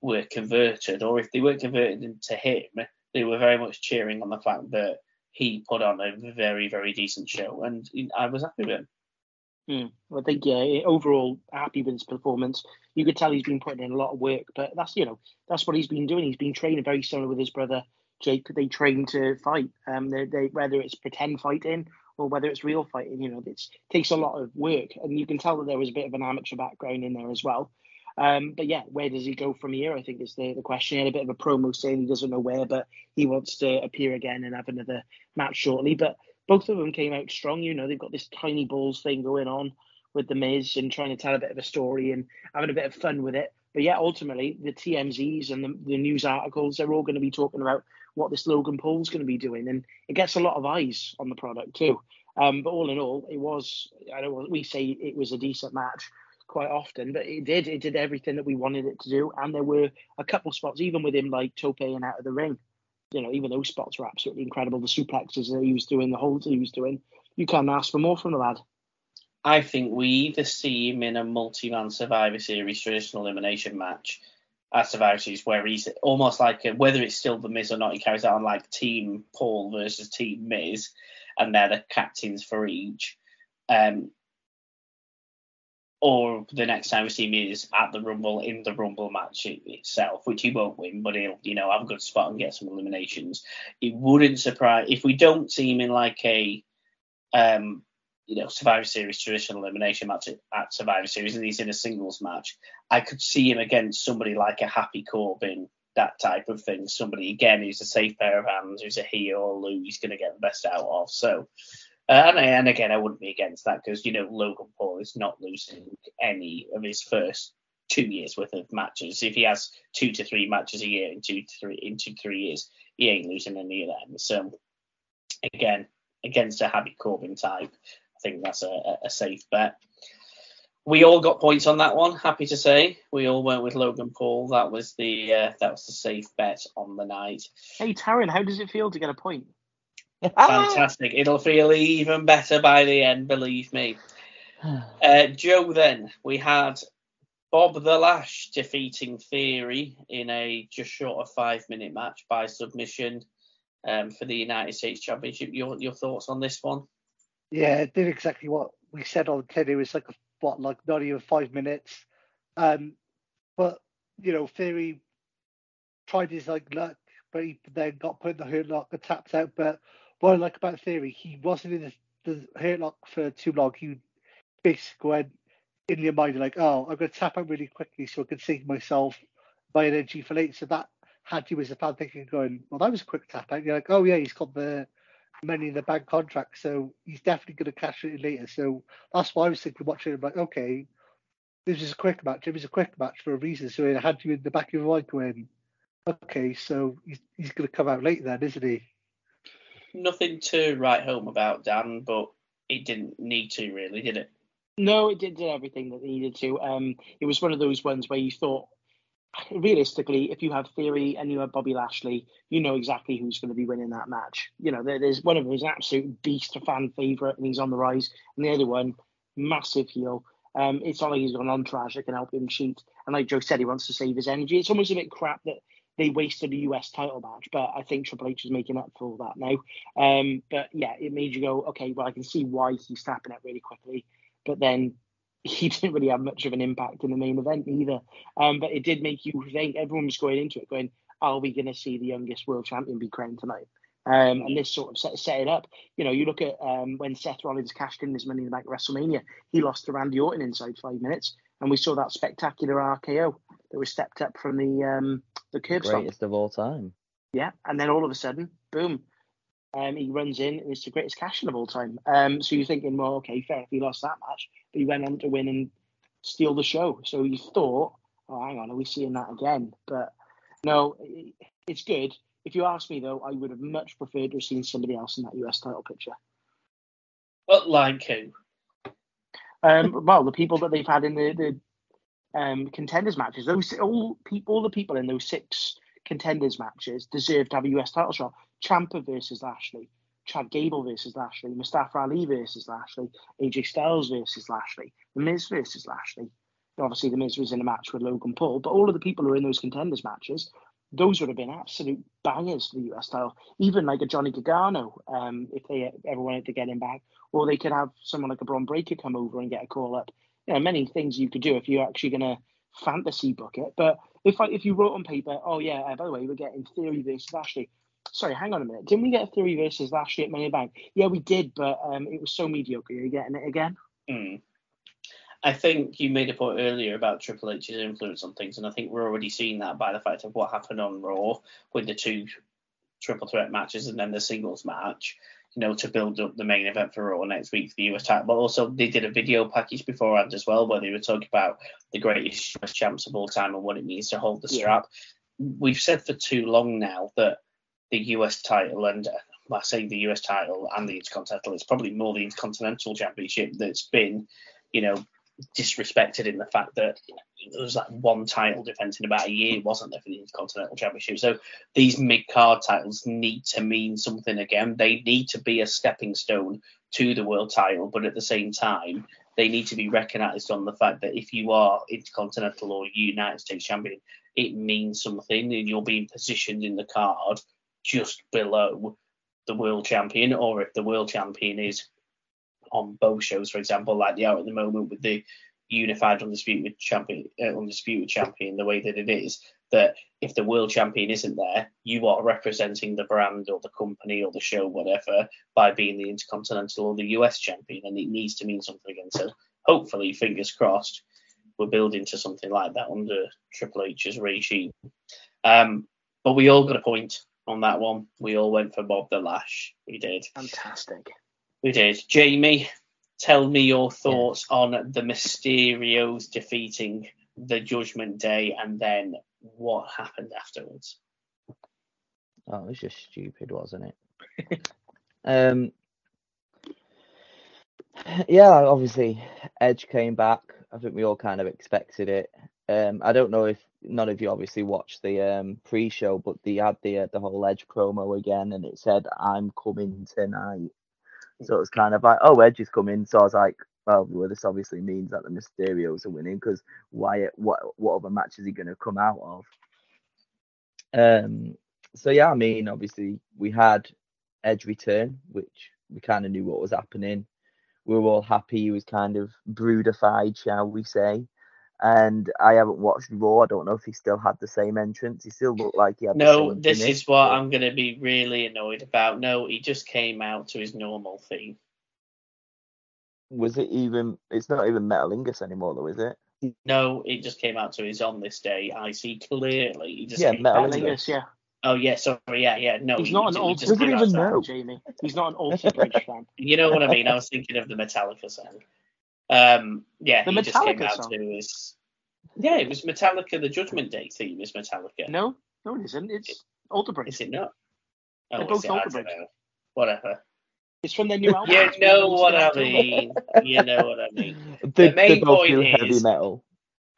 were converted, or if they weren't converted into him, they were very much cheering on the fact that he put on a very, very decent show, and I was happy with him. Mm. I think yeah, overall happy with his performance. You could tell he's been putting in a lot of work, but that's you know that's what he's been doing. He's been training very similar with his brother Jake. They train to fight. Um, they, they whether it's pretend fighting or whether it's real fighting, you know, it takes a lot of work, and you can tell that there was a bit of an amateur background in there as well. Um, but yeah, where does he go from here? I think is the, the question. He had a bit of a promo saying he doesn't know where, but he wants to appear again and have another match shortly. But both of them came out strong. You know, they've got this tiny balls thing going on with the Miz and trying to tell a bit of a story and having a bit of fun with it. But yeah, ultimately the TMZs and the, the news articles, they're all going to be talking about what this Logan Paul's going to be doing, and it gets a lot of eyes on the product too. Um, but all in all, it was I don't know, we say it was a decent match quite often, but it did it did everything that we wanted it to do, and there were a couple spots even with him like tope and out of the ring you know, even those spots were absolutely incredible. The suplexes that he was doing, the holds he was doing, you can't ask for more from the lad. I think we either see him in a multi-man Survivor Series traditional elimination match at Survivor Series where he's almost like a, whether it's still the Miz or not, he carries out on like Team Paul versus Team Miz, and they're the captains for each. Um, or the next time we see him is at the Rumble in the Rumble match itself, which he won't win, but he'll you know have a good spot and get some eliminations. It wouldn't surprise if we don't see him in like a um you know Survivor Series traditional elimination match at Survivor Series and he's in a singles match. I could see him against somebody like a Happy Corbin, that type of thing. Somebody again who's a safe pair of hands, who's a heel, who he's going to get the best out of. So and, and again, I wouldn't be against that because you know Logan Paul is not losing any of his first two years worth of matches. If he has two to three matches a year in two to three in two to three years, he ain't losing any of them. So again, against a Happy Corbin type, I think that's a, a safe bet. We all got points on that one. Happy to say we all went with Logan Paul. That was the uh, that was the safe bet on the night. Hey Taryn, how does it feel to get a point? *laughs* Fantastic. It'll feel even better by the end, believe me. *sighs* Uh, Joe, then, we had Bob the Lash defeating Theory in a just short of five minute match by submission um, for the United States Championship. Your your thoughts on this one? Yeah, it did exactly what we said on tin. It was like a, what, like not even five minutes. Um, but you know, Theory tried his like luck, but he then got put in the hurt lock and tapped out. But what I like about Theory, he wasn't in the, the hurt lock for too long. He basically went in your mind like, oh, I'm going to tap out really quickly so I can save myself my energy for later. So that had you as a fan thinking, going, well, that was a quick tap out. You're like, oh yeah, he's got the money in the bank contract, so he's definitely going to cash it in later. So that's why I was thinking, watching him like, okay, this is a quick match. It was a quick match for a reason. So it had you in the back of your mind going, okay, so he's, he's going to come out later then, isn't he? Nothing to write home about, Dan, but it didn't need to really, did it? No, it did, did everything that it needed to. Um, it was one of those ones where you thought, realistically, if you have Theory and you have Bobby Lashley, you know exactly who's going to be winning that match. You know, there's one of them is an absolute beast, a fan favorite, and he's on the rise, and the other one, massive heel. Um, it's not like he's got an entourage that can help him cheat. And like Joe said, he wants to save his energy. It's almost a bit crap that they wasted a US title match, but I think Triple H is making up for that now. Um, but yeah, it made you go, okay, well, I can see why he's tapping it really quickly, but then *laughs* he didn't really have much of an impact in the main event either. Um, but it did make you think everyone was going into it, going, are we going to see the youngest world champion be crowned tonight? Um, and this sort of set, set it up. You know, you look at um, when Seth Rollins cashed in his money in the bank WrestleMania, he lost to Randy Orton inside five minutes, and we saw that spectacular RKO that was stepped up from the um, the curb Greatest stop. of all time. Yeah, and then all of a sudden, boom, um, he runs in and it's the greatest cash in of all time. Um, so you're thinking, well, okay, fair if he lost that match, but he went on to win and steal the show. So you thought, oh, hang on, are we seeing that again? But no, it's good. If you ask me though, I would have much preferred to have seen somebody else in that US title picture. But like who? Um, well, the people that they've had in the, the um, contenders matches. Those all people, all the people in those six contenders matches deserve to have a US title shot. Ciampa versus Lashley, Chad Gable versus Lashley, Mustafa Ali versus Lashley, AJ Styles versus Lashley, The Miz versus Lashley. Obviously, The Miz was in a match with Logan Paul, but all of the people who are in those contenders matches, those would have been absolute bangers for the US title. Even like a Johnny Gargano, um, if they ever wanted to get him back, or they could have someone like a Bron Breakker come over and get a call up. You know, many things you could do if you're actually going to fantasy book it. But if I, if you wrote on paper, oh yeah, uh, by the way, we're getting Theory versus Lashley. Sorry, hang on a minute. Didn't we get Theory versus Lashley at Money Bank? Yeah, we did, but um, it was so mediocre. You're getting it again. Mm. I think you made a point earlier about Triple H's influence on things, and I think we're already seeing that by the fact of what happened on Raw with the two triple threat matches and then the singles match you know, to build up the main event for Raw next week for the US title. But also they did a video package beforehand as well where they were talking about the greatest US champs of all time and what it means to hold the strap. Yeah. We've said for too long now that the US title and I say the US title and the Intercontinental, it's probably more the Intercontinental Championship that's been, you know, disrespected in the fact that there was like one title defense in about a year, wasn't there, for the Intercontinental Championship? So these mid card titles need to mean something again. They need to be a stepping stone to the world title, but at the same time, they need to be recognised on the fact that if you are Intercontinental or United States champion, it means something, and you're being positioned in the card just below the world champion, or if the world champion is on both shows, for example, like they are at the moment with the unified undisputed champion, uh, undisputed champion, the way that it is, that if the world champion isn't there, you are representing the brand or the company or the show, whatever, by being the intercontinental or the US champion, and it needs to mean something again. So hopefully, fingers crossed, we're building to something like that under Triple H's regime. Um, but we all got a point on that one. We all went for Bob the Lash. We did. Fantastic. We did. Jamie, tell me your thoughts yeah. on the Mysterios defeating the Judgment Day and then what happened afterwards. Oh, it was just stupid, wasn't it? *laughs* um, yeah, obviously Edge came back. I think we all kind of expected it. Um, I don't know if none of you obviously watched the um, pre-show, but they had the uh, the whole Edge promo again, and it said, "I'm coming tonight." So it was kind of like, oh, Edge is coming. So I was like, well, well this obviously means that the Mysterios are winning because why? What what other match is he going to come out of? Um. So yeah, I mean, obviously we had Edge return, which we kind of knew what was happening. We were all happy he was kind of brewedified, shall we say and I haven't watched Raw. I don't know if he still had the same entrance. He still looked like he had. No, this finish, is what but... I'm going to be really annoyed about. No, he just came out to his normal theme. Was it even? It's not even Metalingus anymore, though, is it? No, it just came out to his on this day. I see clearly. He just yeah, Metalingus. Yeah. Oh yeah, sorry, yeah, yeah. No, he's not an Alter Bridge fan, know. Jamie. He's not an Alter Bridge *laughs* fan. You know what I mean? I was thinking of the Metallica song. Um, yeah, the he Metallica just came out song. his. Yeah, it was Metallica. The Judgment Day theme is Metallica. No, no, it isn't. It's it, Alter Bridge. Is it not? Oh, They're both Alter Bridge. Whatever. It's from their new album. you know what I mean. you know what I mean. *laughs* The, the main point is heavy metal.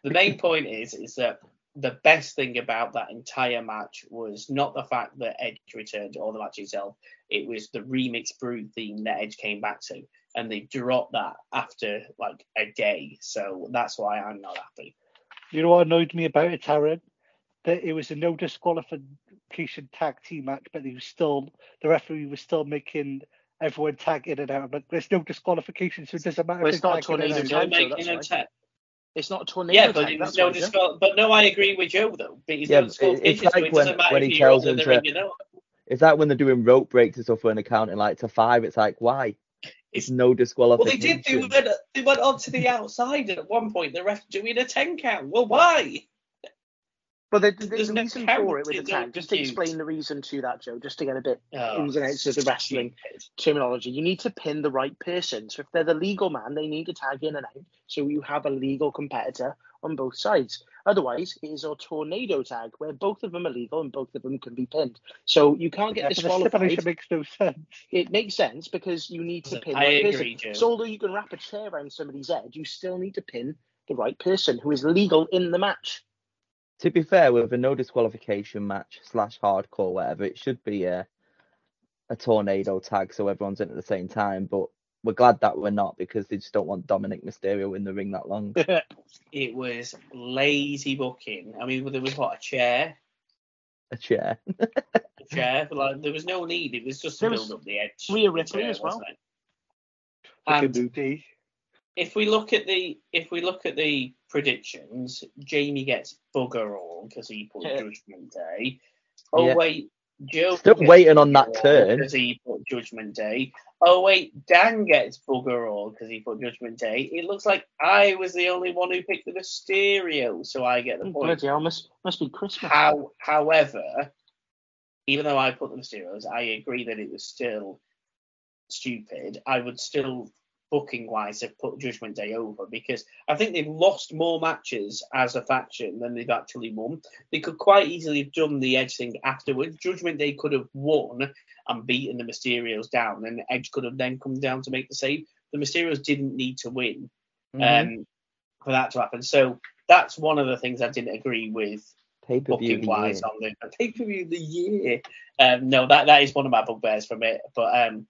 The main point is is that the best thing about that entire match was not the fact that Edge returned or the match itself. It was the remix Brood theme that Edge came back to and they dropped that after like a day. So that's why I'm not happy. You know what annoyed me about it, Taryn? That it was a no disqualification tag team match, but he was still the referee was still making everyone tag in and out. Like there's no disqualification, so it doesn't matter. Well, it's not a tornado tag. It's not a tornado. Yeah, but tag, no disqual- But no, I agree with Joe though. But yeah, no it's like when, when he tells him to. you know? It's like when they're doing rope breaks and stuff when they're counting like to five. It's like why? It's no disqualification. Well, they did. They went, they went on to the outside at one point. The ref doing a ten count. Well, why? But the, the, the reason for it with the tag, just to explain the reason to that, Joe, just to get a bit oh, ins and outs of the wrestling terminology, you need to pin the right person. So if they're the legal man, they need to tag in and out. So you have a legal competitor on both sides. Otherwise, it is a tornado tag where both of them are legal and both of them can be pinned. So you can't get yeah, disqualified. It makes no sense. It makes sense because you need to pin. I the right agree, person. So although you can wrap a chair around somebody's head, you still need to pin the right person who is legal in the match to be fair, with a no disqualification match slash hardcore, whatever, it should be a a tornado tag so everyone's in at the same time, but we're glad that we're not because they just don't want Dominik Mysterio in the ring that long. *laughs* It was lazy booking. I mean, there was what a chair, A chair. *laughs* a chair. Like there was no need. It was just to There build was up the edge. Rhea of the Ripley chair, as well. wasn't? Like a And movie. if we look at the if we look at the predictions, Jamie gets bugger all because he put Yeah. Judgment Day. Oh Yeah. wait, Joe Still waiting on that turn. because he put Judgment Day. Oh wait, Dan gets bugger all because he put Judgment Day. It looks like I was the only one who picked the Mysterio, so I get the oh, point. Bloody hell, must must be Christmas. How, however, even though I put the Mysterios, I agree that it was still stupid. I would still, booking wise, have put Judgment Day over because I think they've lost more matches as a faction than they've actually won. They could quite easily have done the Edge thing afterwards. Judgment Day could have won and beaten the Mysterios down, and Edge could have then come down to make the save. The Mysterios didn't need to win Mhm. um, for that to happen. So that's one of the things I didn't agree with Pay per view. booking wise on the pay per view of the year. Um, no, that that is one of my bugbears from it. But um,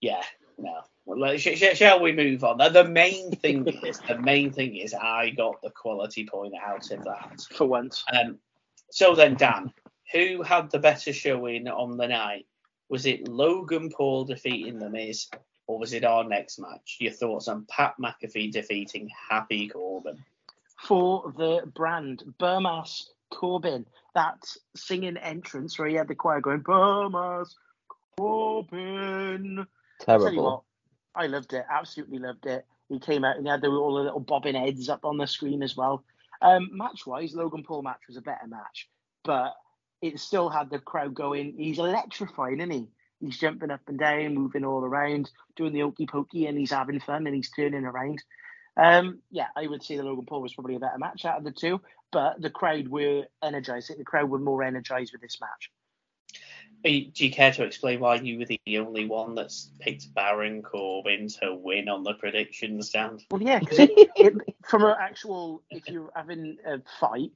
yeah, no. Well, sh- sh- shall we move on? The, main thing *laughs* is the main thing is I got the quality point out of that. for once. Um, so then, Dan, who had the better showing on the night? Was it Logan Paul defeating The Miz, or was it our next match? Your thoughts on Pat McAfee defeating Happy Corbin? for the brand. Burmas Corbin, that singing entrance where he had the choir going, Burmas Corbin. You what, Terrible. I loved it. Absolutely loved it. He came out and he had the, all the little bobbing heads up on the screen as well. Um, match wise, Logan Paul match was a better match, but it still had the crowd going. He's electrifying, isn't he? He's jumping up and down, moving all around, doing the okey pokey, and he's having fun and he's turning around. Um, yeah, I would say the Logan Paul was probably a better match out of the two, but the crowd were energized. The crowd were more energized with this match. Do you care to explain why you were the only one that's picked Baron Corbin to win on the prediction stand? Well, yeah, because *laughs* from an actual, if you're having a fight,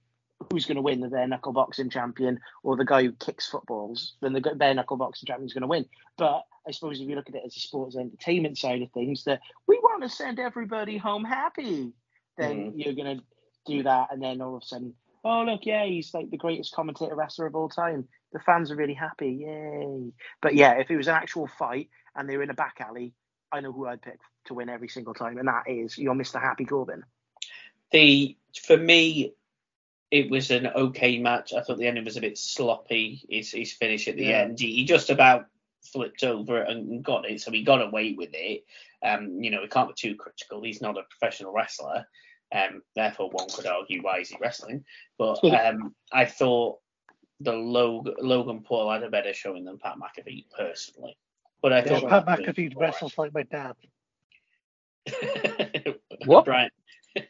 who's going to win? The bare knuckle boxing champion or the guy who kicks footballs? Then the bare knuckle boxing champion is going to win. But I suppose if you look at it as a sports entertainment side of things, that we want to send everybody home happy, then mm. you're going to do that, and then all of a sudden, oh look, yeah, he's like the greatest commentator wrestler of all time. The fans are really happy, yay! But yeah, if it was an actual fight and they were in a back alley, I know who I'd pick to win every single time, and that is your Mr. Happy Corbin. The for me, it was an okay match. I thought the ending was a bit sloppy. His, his finish at the Yeah. end, he, he just about flipped over and got it, so he got away with it. Um, you know, we can't be too critical. He's not a professional wrestler, um, therefore one could argue why is he wrestling. But um, I thought the Logan, Logan Paul had a better showing than Pat McAfee personally. But I Yeah, thought Pat McAfee wrestles like my dad. *laughs* What? Right. *laughs*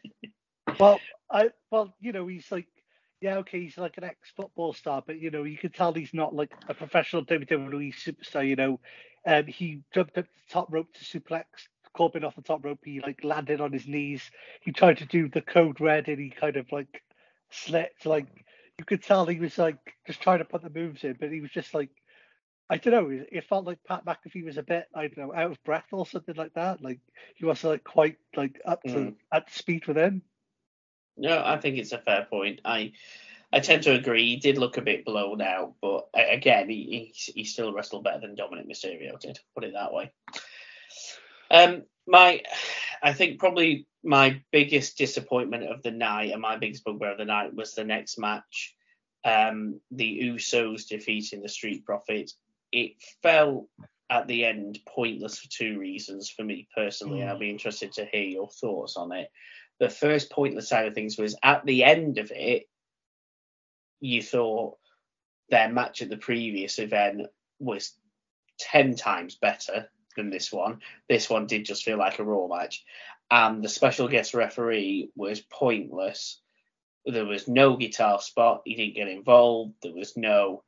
Well, I well, you know, he's like, yeah, okay, he's like an ex-football star, but you know, you can tell he's not like a professional WWE superstar. You know, um, he jumped up the top rope to suplex Corbin off the top rope. He like landed on his knees. He tried to do the code red, and he kind of like slipped. Like you could tell he was like just trying to put the moves in, but he was just like. I don't know. It felt like Pat McAfee was a bit, I don't know, out of breath or something like that. Like he wasn't like quite like up to Mm. at speed with him. No, I think it's a fair point. I I tend to agree. He did look a bit blown out, but again, he he, he still wrestled better than Dominik Mysterio did. Put it that way. Um, my, I think probably my biggest disappointment of the night and my biggest bugbear of the night was the next match. Um, the Usos defeating the Street Profits. It felt at the end pointless for two reasons for me personally, and I'd be interested to hear your thoughts on it the first pointless side of things was at the end of it, you thought their match at the previous event was 10 times better than this one. This one did just feel like a Raw match. And the special guest referee was pointless. There was no guitar spot. He didn't get involved. There was no,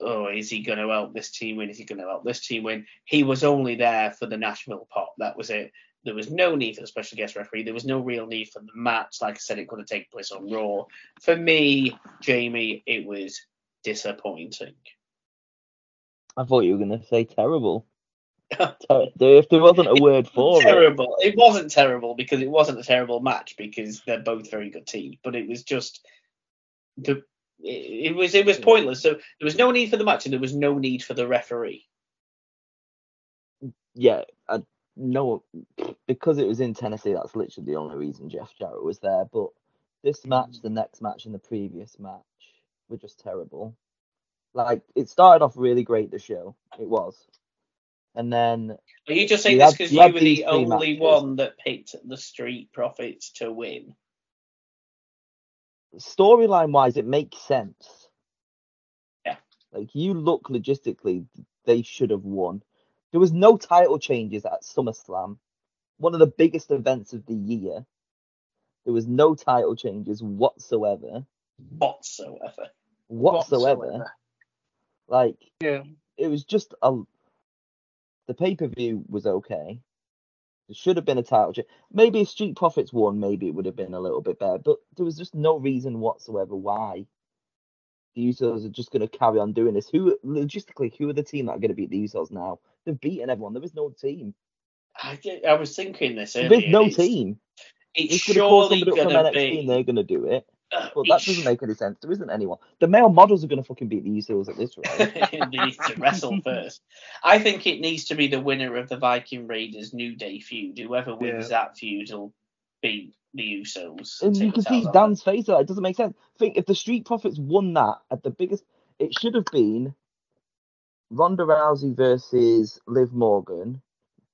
oh, is he going to help this team win? Is he going to help this team win? He was only there for the Nashville pop. That was it. There was no need for the special guest referee. There was no real need for the match. Like I said, it could have taken place on Raw. For me, Jamie, it was disappointing. I thought you were gonna say terrible. If there wasn't a word for it, terrible. It wasn't terrible because it wasn't a terrible match because they're both very good teams, but it was just the it, it was it was pointless. So there was no need for the match and there was no need for the referee. yeah, I, no, because it was in Tennessee. That's literally the only reason Jeff Jarrett was there. But this match, the next match, and the previous match were just terrible. Like it started off really great. The show, it was, and then Are you just saying You this because you you, were the only matches. one that picked the Street Profits to win? storyline wise, it makes sense. Yeah. Like you look logistically, they should have won. There was no title changes at SummerSlam, one of the biggest events of the year. There was no title changes whatsoever. Whatsoever. Whatsoever. Like Yeah. it was just a. The pay per view was okay. There should have been a title change. Maybe if Street Profits won, maybe it would have been a little bit better. But there was just no reason whatsoever why the Usos are just going to carry on doing this. Who logistically, who are the team that are going to beat the Usos now? They've beaten everyone. There is no team. I, did- I was thinking this earlier. There's no it's, team. It's It's going to call surely somebody up from going to and be. they're going to do it. But that doesn't make any sense. There isn't anyone. The male models are going to fucking beat the Usos at this rate. *laughs* they need to wrestle first. I think it needs to be the winner of the Viking Raiders New Day feud. Whoever wins that feud will beat the Usos. And you can see titles off them. Dan's face. Like, it doesn't make sense. Think if the Street Profits won that at the biggest, it should have been Ronda Rousey versus Liv Morgan.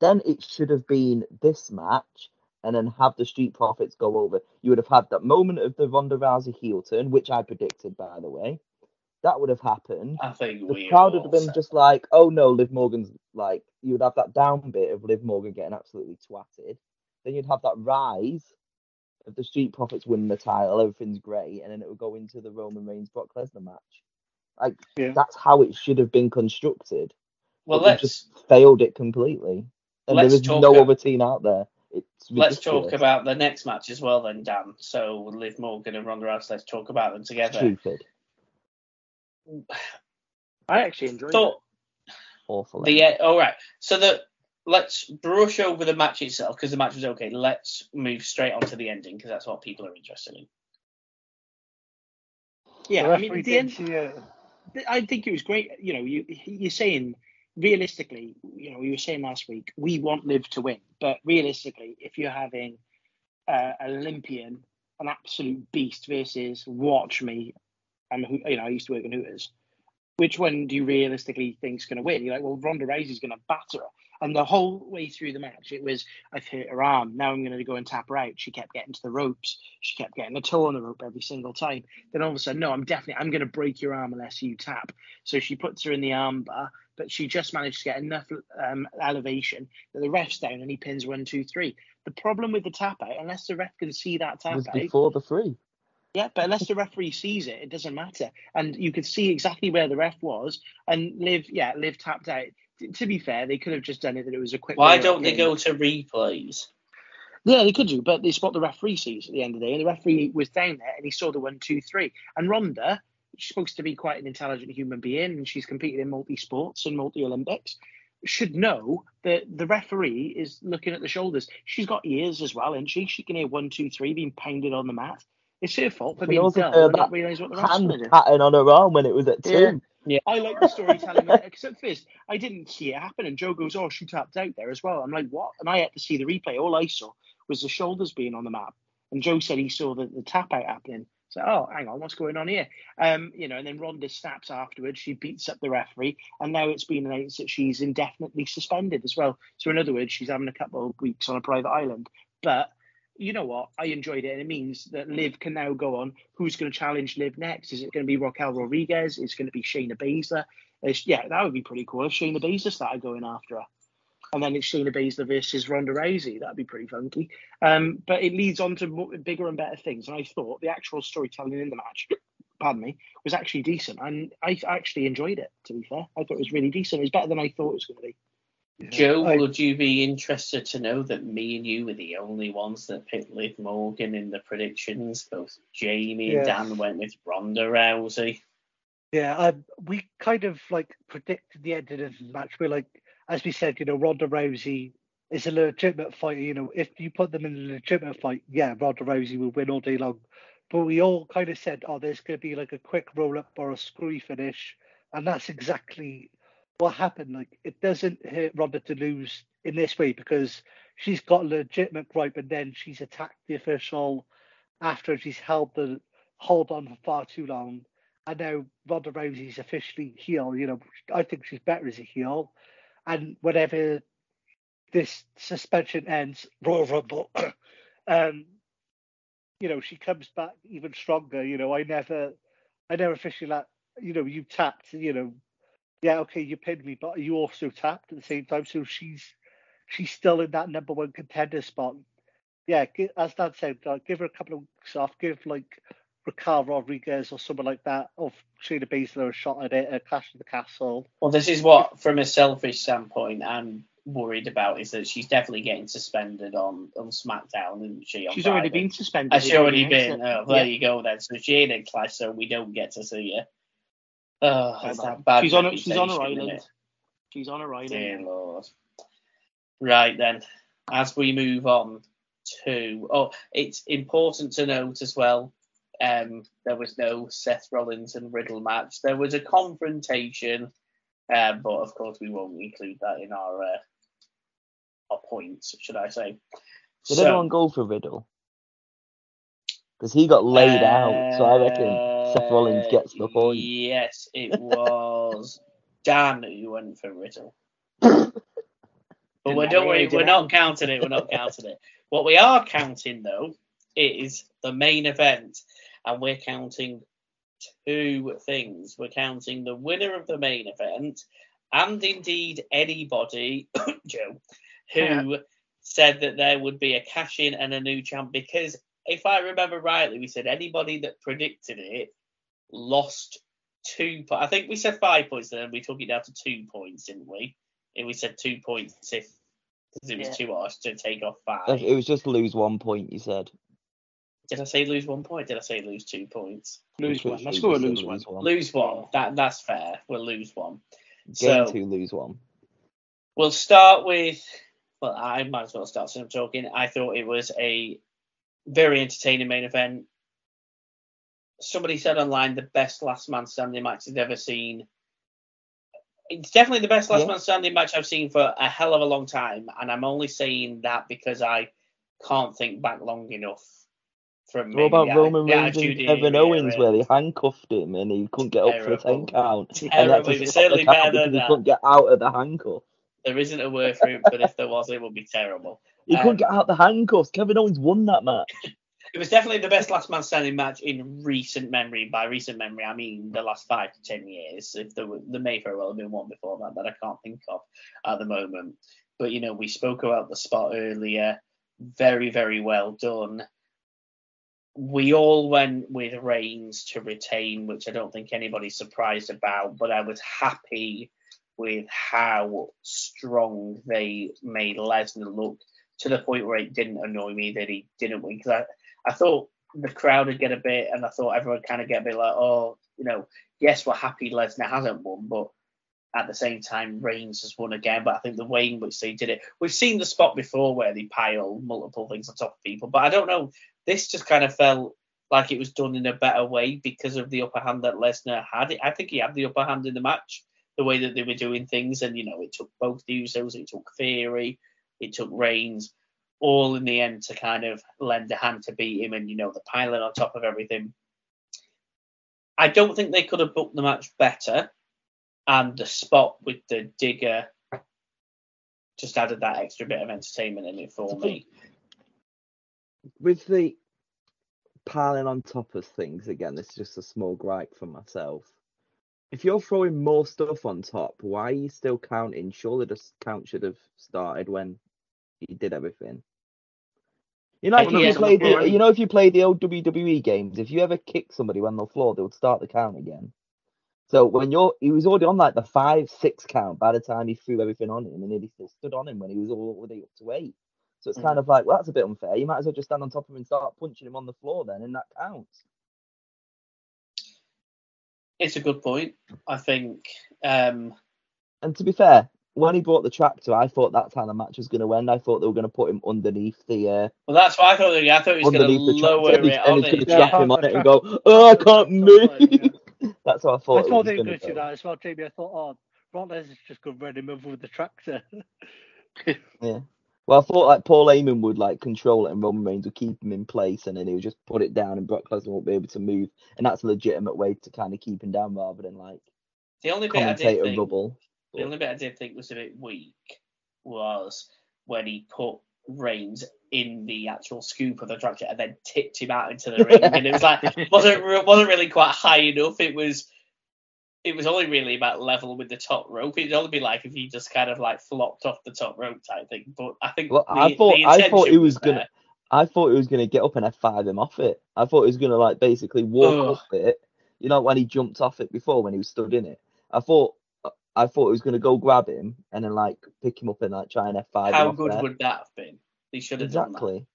Then it should have been this match, and then have the Street Profits go over. You would have had that moment of the Ronda Rousey heel turn, which I predicted, by the way. That would have happened. I think The we crowd would have been just like, oh no, Liv Morgan's like, you would have that down bit of Liv Morgan getting absolutely twatted. Then you'd have that rise of the Street Profits winning the title, everything's great, and then it would go into the Roman Reigns Brock Lesnar match. Like Yeah. that's how it should have been constructed. Well, let's just failed it completely. And there is no a- other team out there. It's let's talk about the next match as well, then, Dan. So Liv Morgan and Ronda Rousey. Let's talk about them together. stupid, I actually enjoyed Thought awful. the uh, all right. So the let's brush over the match itself because the match was okay. Let's move straight on to the ending because that's what people are interested in. Yeah, I mean, the end, thinks he, uh, I think it was great. You know, you you're saying realistically, you know, you were saying last week we want Liv to win, but realistically, if you're having uh, an Olympian, an absolute beast versus Watch Me, and you know, I used to work in Hooters. Which one do you realistically think is going to win? You're like, well, Ronda Rousey's going to batter her. And the whole way through the match, it was, I've hurt her arm. Now I'm going to go and tap her out. She kept getting to the ropes. She kept getting a toe on the rope every single time. Then all of a sudden, no, I'm definitely, I'm going to break your arm unless you tap. So she puts her in the armbar, but she just managed to get enough um, elevation that the ref's down and he pins one, two, three. The problem with the tap out, unless the ref can see that tap was out, before the three. yeah, but unless the referee sees it, it doesn't matter. And you could see exactly where the ref was and Liv, yeah, Liv tapped out. T- to be fair, they could have just done it that it was a quick. Why don't they go to replays? Yeah, they could do, but they spot the referee sees at the end of the day, and the referee was down there and he saw the one, two, three. And Ronda, she's supposed to be quite an intelligent human being, and she's competed in multi sports and multi Olympics. Should know that the referee is looking at the shoulders. She's got ears as well, and she she can hear one, two, three being pounded on the mat. It's her fault for Can being also dumb hear and not that realise what the Hand going to do. on her arm when it was at two. Yeah. I like the storytelling because at first I didn't see it happen, and Joe goes, "Oh, she tapped out there as well." I'm like, "What?" And I had to see the replay. All I saw was the shoulders being on the map, and Joe said he saw the, the tap out happening. So, oh, hang on, what's going on here? Um, you know, and then Ronda snaps afterwards. She beats up the referee, and now it's been announced that she's indefinitely suspended as well. So, in other words, she's having a couple of weeks on a private island. But you know what? I enjoyed it, and it means that Liv can now go on. Who's going to challenge Liv next? Is it going to be Raquel Rodriguez? Is it going to be Shayna Baszler? It's, yeah, that would be pretty cool if Shayna Baszler started going after her. And then it's Shayna Baszler versus Ronda Rousey. That'd be pretty funky. Um, but it leads on to more, bigger and better things. And I thought the actual storytelling in the match, *coughs* pardon me, was actually decent. And I actually enjoyed it, to be fair. I thought it was really decent. It was better than I thought it was going to be. Joe, I- would you be interested to know that me and you were the only ones that picked Liv Morgan in the predictions? Both Jamie and Dan went with Ronda Rousey. Yeah, um, we kind of like predicted the end of the match. We're like, as we said, you know, Ronda Rousey is a legitimate fighter. You know, if you put them in a legitimate fight, yeah, Ronda Rousey will win all day long. But we all kind of said, oh, there's going to be like a quick roll up or a screwy finish, and that's exactly what happened. Like, it doesn't hurt Ronda to lose in this way because she's got a legitimate gripe, and then she's attacked the official after she's held the hold on for far too long. And now Ronda Rousey's officially heel. You know, I think she's better as a heel. And whenever this suspension ends, Royal Rumble, *clears throat* um, you know, she comes back even stronger. You know, I never, I never officially like, you know, you tapped, you know, yeah, okay, you pinned me, but you also tapped at the same time. So she's, she's still in that number one contender spot. Yeah, as Dad said, uh, give her a couple of weeks off. Give like Raquel Rodriguez or someone like that, or Shayna Baszler a shot at it, a Clash of the Castle. Well, this is what, from a selfish standpoint, I'm worried about is that she's definitely getting suspended on on SmackDown, isn't she? She's Friday? already been suspended. Has she already already, been? Oh, there Yeah. you go then. So she ain't in Clash, so we don't get to see her. Oh, Bye it's that bad She's on. a- She's on her island. She's on her island. Dear Lord. Right then, as we move on to oh, it's important to note as well. Um, there was no Seth Rollins and Riddle match. There was a confrontation, um, but of course we won't include that in our uh, our points, should I say? Did So- anyone go for Riddle? Because he got laid out, so I reckon Seth Rollins gets the Uh, point. Yes, it was *laughs* Dan who went for Riddle. But we Yeah, don't worry, yeah, we're not counting it. We're not counting it. What we are counting though is the main event, and we're counting two things. We're counting the winner of the main event, and indeed anybody, *coughs* Joe, who said that there would be a cash in and a new champ. Because if I remember rightly, we said anybody that predicted it lost two. Po- I think we said five points, and then we took it down to two points, didn't we? And we said two points if 'cause it was Yeah. too harsh to take off five. It was just lose one point, you said. Did I say lose one point? Did I say lose two points? Lose one. Let's go with said lose one. Lose one. That that's fair. We'll lose one. Game So- two, lose one. We'll start with. Well, I might as well start since I'm talking. I thought it was a very entertaining main event. Somebody said online the best last man standing match they've ever seen. It's definitely the best last Yeah. man standing match I've seen for a hell of a long time, and I'm only saying that because I can't think back long enough from. What about Roman Reigns and Kevin Owens, where they handcuffed him and he couldn't get up for a 10 count? And Terrible. had to It was stop the certainly better because than he couldn't get out of the handcuff. There isn't a word for it, but if there was, it would be terrible. He Um, couldn't get out the handcuffs. Kevin Owens won that match. *laughs* It was definitely the best last man standing match in recent memory. By recent memory, I mean the last five to ten years. If there, were, there may very well have been one before that that I can't think of at the moment. But you know, we spoke about the spot earlier. Very, very well done. We all went with Reigns to retain, which I don't think anybody's surprised about. But I was happy with how strong they made Lesnar look to the point where it didn't annoy me that he didn't win because I, I thought the crowd would get a bit and I thought everyone kind of get a bit like, oh, you know, yes, we're happy Lesnar hasn't won, but at the same time, Reigns has won again. But I think the way in which they did it, we've seen the spot before where they pile multiple things on top of people, but I don't know. This just kind of felt like it was done in a better way because of the upper hand that Lesnar had. I think he had the upper hand in the match, the way that they were doing things, and you know, it took both the Usos, it took Theory, it took Reigns, all in the end to kind of lend a hand to beat him, and you know, the piling on top of everything. I don't think they could have booked the match better, and the spot with the digger just added that extra bit of entertainment in it for me. With the piling on top of things, again, this is just a small gripe for myself. If you're throwing more stuff on top, why are you still counting? Surely the count should have started when you did everything. You know, if you it's the played the, you know, if you play the old WWE games, if you ever kick somebody when on the floor, they would start the count again. So when you're, he was already on like the five, six count by the time he threw everything on him, and then he still stood on him when he was already up to eight. So it's kind of like, well, that's a bit unfair. You might as well just stand on top of him and start punching him on the floor then, and that counts. It's a good point. I think. Um, And to be fair, when he brought the tractor, I thought that's how the match was going to end. I thought they were going to put him underneath the uh, well, that's what I thought. I thought he was going to lower it and on he's going to Yeah. strap him on it and go, *laughs* "Oh, I can't move." *laughs* That's what I I thought. it thought they were gonna do that as well, Jamie. I thought, oh, Brock Lesnar's just going to run him over with the tractor. *laughs* Yeah. Well, I thought like Paul Heyman would like control it and Roman Reigns would keep him in place and then he would just put it down and Brock Lesnar won't be able to move. And that's a legitimate way to kind of keep him down rather than like The only bit I did think, rubble. the only bit I did think was a bit weak was when he put Reigns in the actual scoop of the tractor and then tipped him out into the ring, and it was like wasn't *laughs* wasn't really quite high enough. It was it was only really about level with the top rope. It'd only be like if he just kind of like flopped off the top rope type thing. But I think Well, the, I thought I thought he intention was gonna. I thought he was gonna get up and F5 him off it. I thought he was gonna like basically walk up it. You know when he jumped off it before when he was stood in it. I thought I thought he was gonna go grab him and then like pick him up and like try and F5 him How off good there. would that have been? He should have done exactly.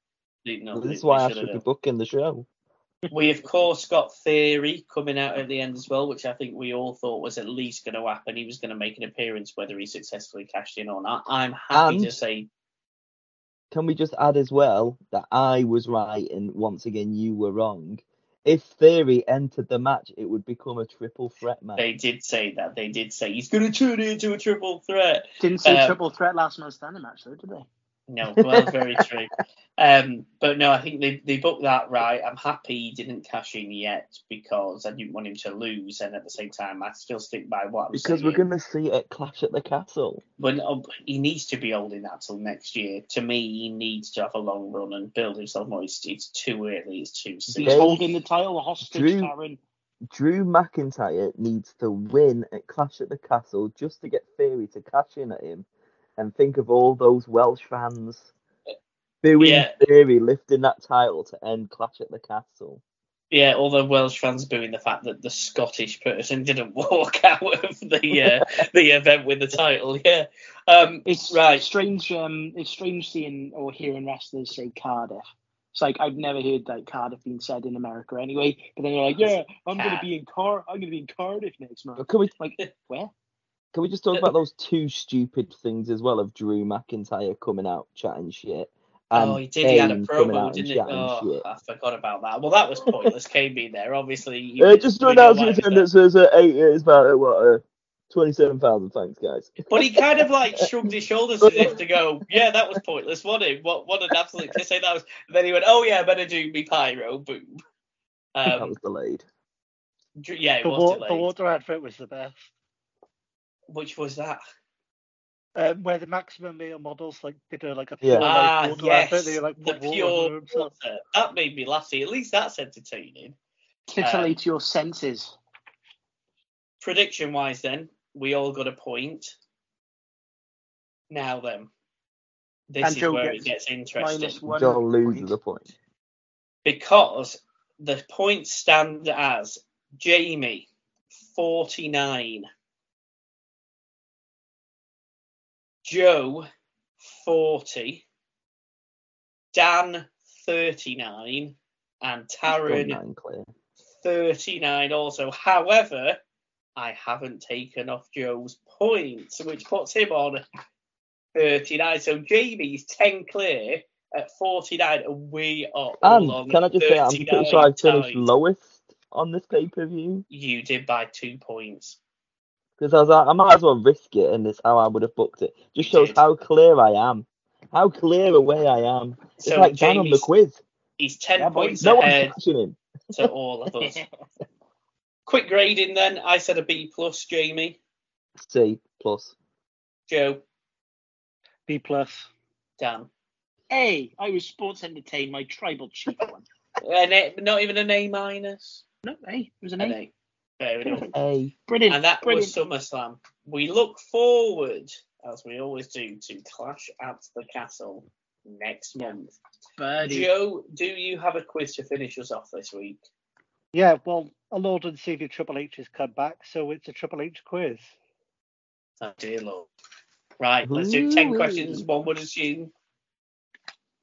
that. No, Well, this is why I should be booking the show. We of course got Theory coming out at the end as well, which I think we all thought was at least going to happen. He was going to make an appearance, whether he successfully cashed in or not. I'm happy to And- say, Can we just add as well that I was right and once again you were wrong? If Theory entered the match, it would become a triple threat match. they did say that. They did say he's going to turn it into a triple threat. Didn't say Uh, triple threat last man standing match though, did they? No, well, very true. Um, but no, I think they, they booked that right. I'm happy he didn't cash in yet because I didn't want him to lose, and at the same time, I still stick by what I'm because saying. we're gonna see it Clash at the Castle. But he needs to be holding that till next year. To me, he needs to have a long run and build himself more. It's, it's too early. It's too He's soon. They- holding the title hostage, Drew- Karen. Drew McIntyre needs to win at Clash at the Castle just to get Theory to cash in at him, and think of all those Welsh fans booing Yeah. Theory lifting that title to end Clash at the Castle. Yeah, all the Welsh fans booing the fact that the Scottish person didn't *laughs* walk out of the uh, *laughs* the event with the title. Yeah, um, It's Right. strange. Um, it's strange seeing or hearing wrestlers say Cardiff. It's like I've never heard like Cardiff being said in America anyway. But then you're like, *laughs* yeah, I'm gonna be in Car. I'm gonna be in Cardiff next month. Can we Like where? Can we just talk about those two stupid things as well of Drew McIntyre coming out chatting shit? And oh, he did. He had a Kane coming promo, out and didn't he? chatting Oh, shit. I forgot about that. Well, that was pointless. Kane being there, obviously. he Uh, just to announce why your he was attendance as uh, eight years about uh, what uh, twenty-seven thousand. Thanks, guys. *laughs* But he kind of like shrugged his shoulders as if to go, yeah, that was pointless, wasn't it? What what an absolute to say that was. And then he went, oh yeah, I better do me pyro, boom. *laughs* that Um, was delayed. dr- yeah, it the, was wa- delayed. the water outfit was the best. Which was that? Um, where the maximum male models like did a like a Yeah. pure, Ah, like, yes, advert. They like the put water pure water. That made me laugh. See, At least that's entertaining. Titillate your senses. Prediction wise, then we all got a point. Now then, this And is Joe where gets it gets interesting Minus one. Joe loses point. the point. because the points stand as Jamie forty nine, Joe forty, Dan thirty nine, and Taryn 39 also. However, I haven't taken off Joe's points, which puts him on 39. So Jamie's 10 clear at 49, and we are all And on can I just say, I'm pretty sure I finished lowest on this pay per view You did by two points. Because I was like, I might as well risk it, and it's how I would have booked it. Just shows did. how clear I am, how clear away I am. It's So like Dan on the quiz. he's 10 Yeah, points No ahead him. to all of us. *laughs* Quick grading then. I said a B plus, Jamie. C plus. Joe. B plus. Dan. A. I was sports entertained, my tribal chief one. An *laughs* A, not even an A minus. No, A. it was an An A. A. Fair enough. *laughs* A. Brilliant. And that brilliant. was SummerSlam. We look forward, as we always do, to Clash at the Castle next month. Birdie. Joe, do you have a quiz to finish us off this week? Yeah, well, a Lord and Savior Triple H has come back, so it's a Triple H quiz. Oh, dear Lord. Right, let's do 10 Ooh. questions, one would assume.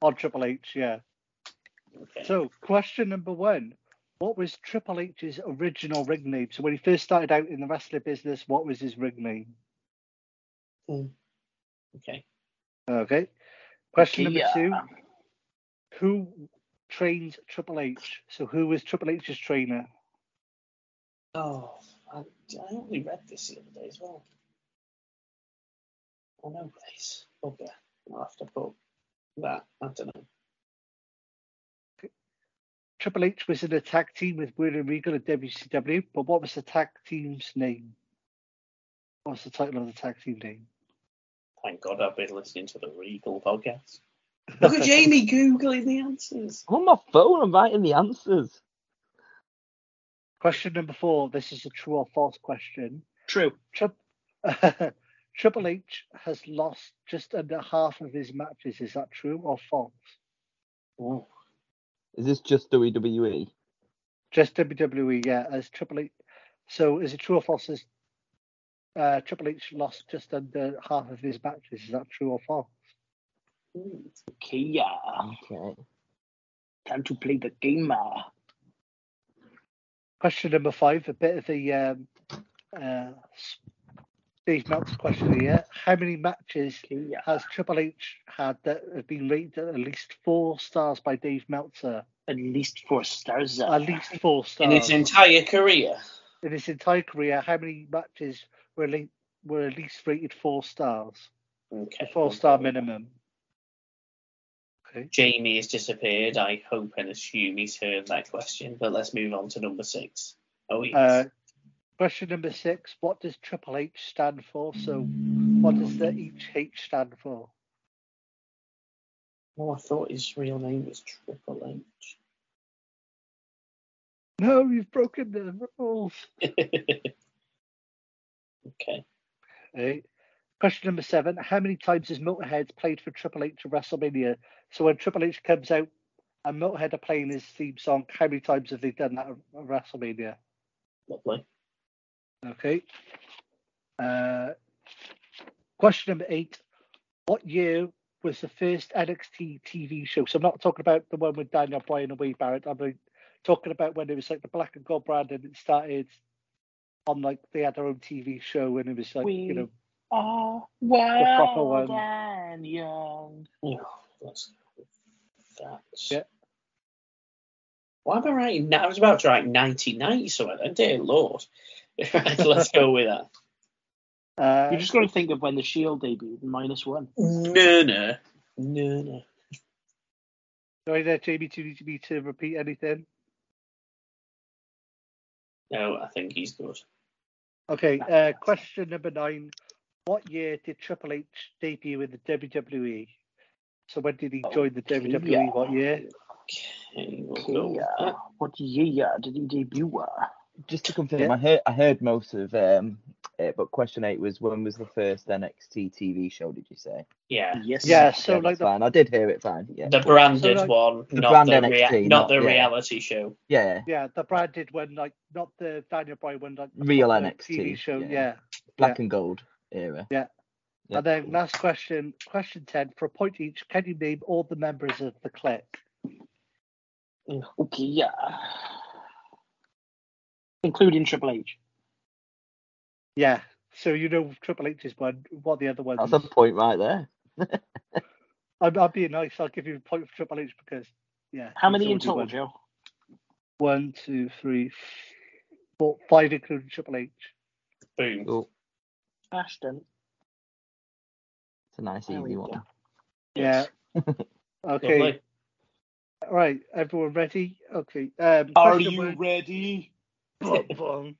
On Triple H, yeah. Okay. So, question number one What was Triple H's original ring name? So when he first started out in the wrestling business, what was his ring name? Okay. Okay. Question Okay, number yeah. two. Who trained Triple H? So who was Triple H's trainer? Oh, I, I only read this the other day as well. I know this. Okay. I'll have to put that. I don't know. Triple H was in a tag team with William Regal at WCW, but what was the tag team's name? What's the title of the tag team name? Thank God I've been listening to the Regal podcast. Look at Jamie googling the answers. I'm on my phone. I'm writing the answers. Question number four. This is a true or false question. True. Tri- *laughs* Triple H has lost just under half of his matches. Is that true or false? Oh, Is this just? WWE? Just WWE, yeah. As Triple H, so is it true or false? Is uh, Triple H lost just under half of his matches. Is that true or false? Okay, yeah. Okay. Time to play the game. uh. Question number five, a bit of the um, uh, Steve Meltzer question here. How many matches yeah. has Triple H had that have been rated at least four stars by Dave Meltzer? At least four stars. At least four stars. In his entire career. in his entire career, how many matches were were at least rated four stars? Okay. A four star minimum. Okay. Jamie has disappeared. I hope and assume he's heard that question. But let's move on to number six. Oh, yes. Uh, question number six. What does Triple H stand for? So, what does the each H stand for? oh, I thought his real name was Triple H. No, you've broken the rules. *laughs* okay. Question number seven. How many times has Motorhead played for Triple H at WrestleMania? So when Triple H comes out and Motorhead are playing his theme song, how many times have they done that at WrestleMania? Lovely. Okay. Uh, question number eight. What year was the first NXT TV show? So I'm not talking about the one with Daniel Bryan and Wade Barrett. I'm like, talking about when it was like the black and gold brand and it started on like they had their own TV show and it was like you know Oh, proper well one. done, young. Oh, let's go with that. Yeah. Why am I writing? I was about to write 1990 somewhere then. Dear Lord. *laughs* right, let's go with that. uh, You just got to think of when the Shield debuted, minus one. No, no. No, no. Sorry there, Jamie, do you need me to repeat anything? No, I think he's good. Okay, uh, question number nine. What year did Triple H debut in the WWE? So when did he join the WWE? yeah. What year? Okay, we'll Okay, go with that. what year did he debut? Uh? Just to confirm, Yeah. I heard I heard most of um, it, but question eight was when was the first NXT TV show? Did you say? Yeah. Yes. Yeah, so Yeah, like that's the, fine. I did hear it fine. Yeah, The branded like- one, The not, brand the rea- NXT, not not- the yeah. reality show. yeah. yeah, the branded one, like not the Daniel Bryan one, like Real proper NXT, TV show. yeah. Yeah. Black Yeah. and gold era. Yeah. Yeah. And then last question, question ten. For a point each, can you name all the members of the clique? Okay, yeah. Including Triple H. Yeah. So you know Triple H is one. What the other ones? That's a point right there. I'm, I'm being nice. I'll give you a point for Triple H because yeah. How many in total. Joe? One, two, three, four, five, including Triple H. Boom. Oh, Ashton. it's a nice There we easy go. one. Yeah. *laughs* Okay. Lovely. Right. Everyone ready? Okay. Um, Are you one- ready? Bum, *laughs* bum.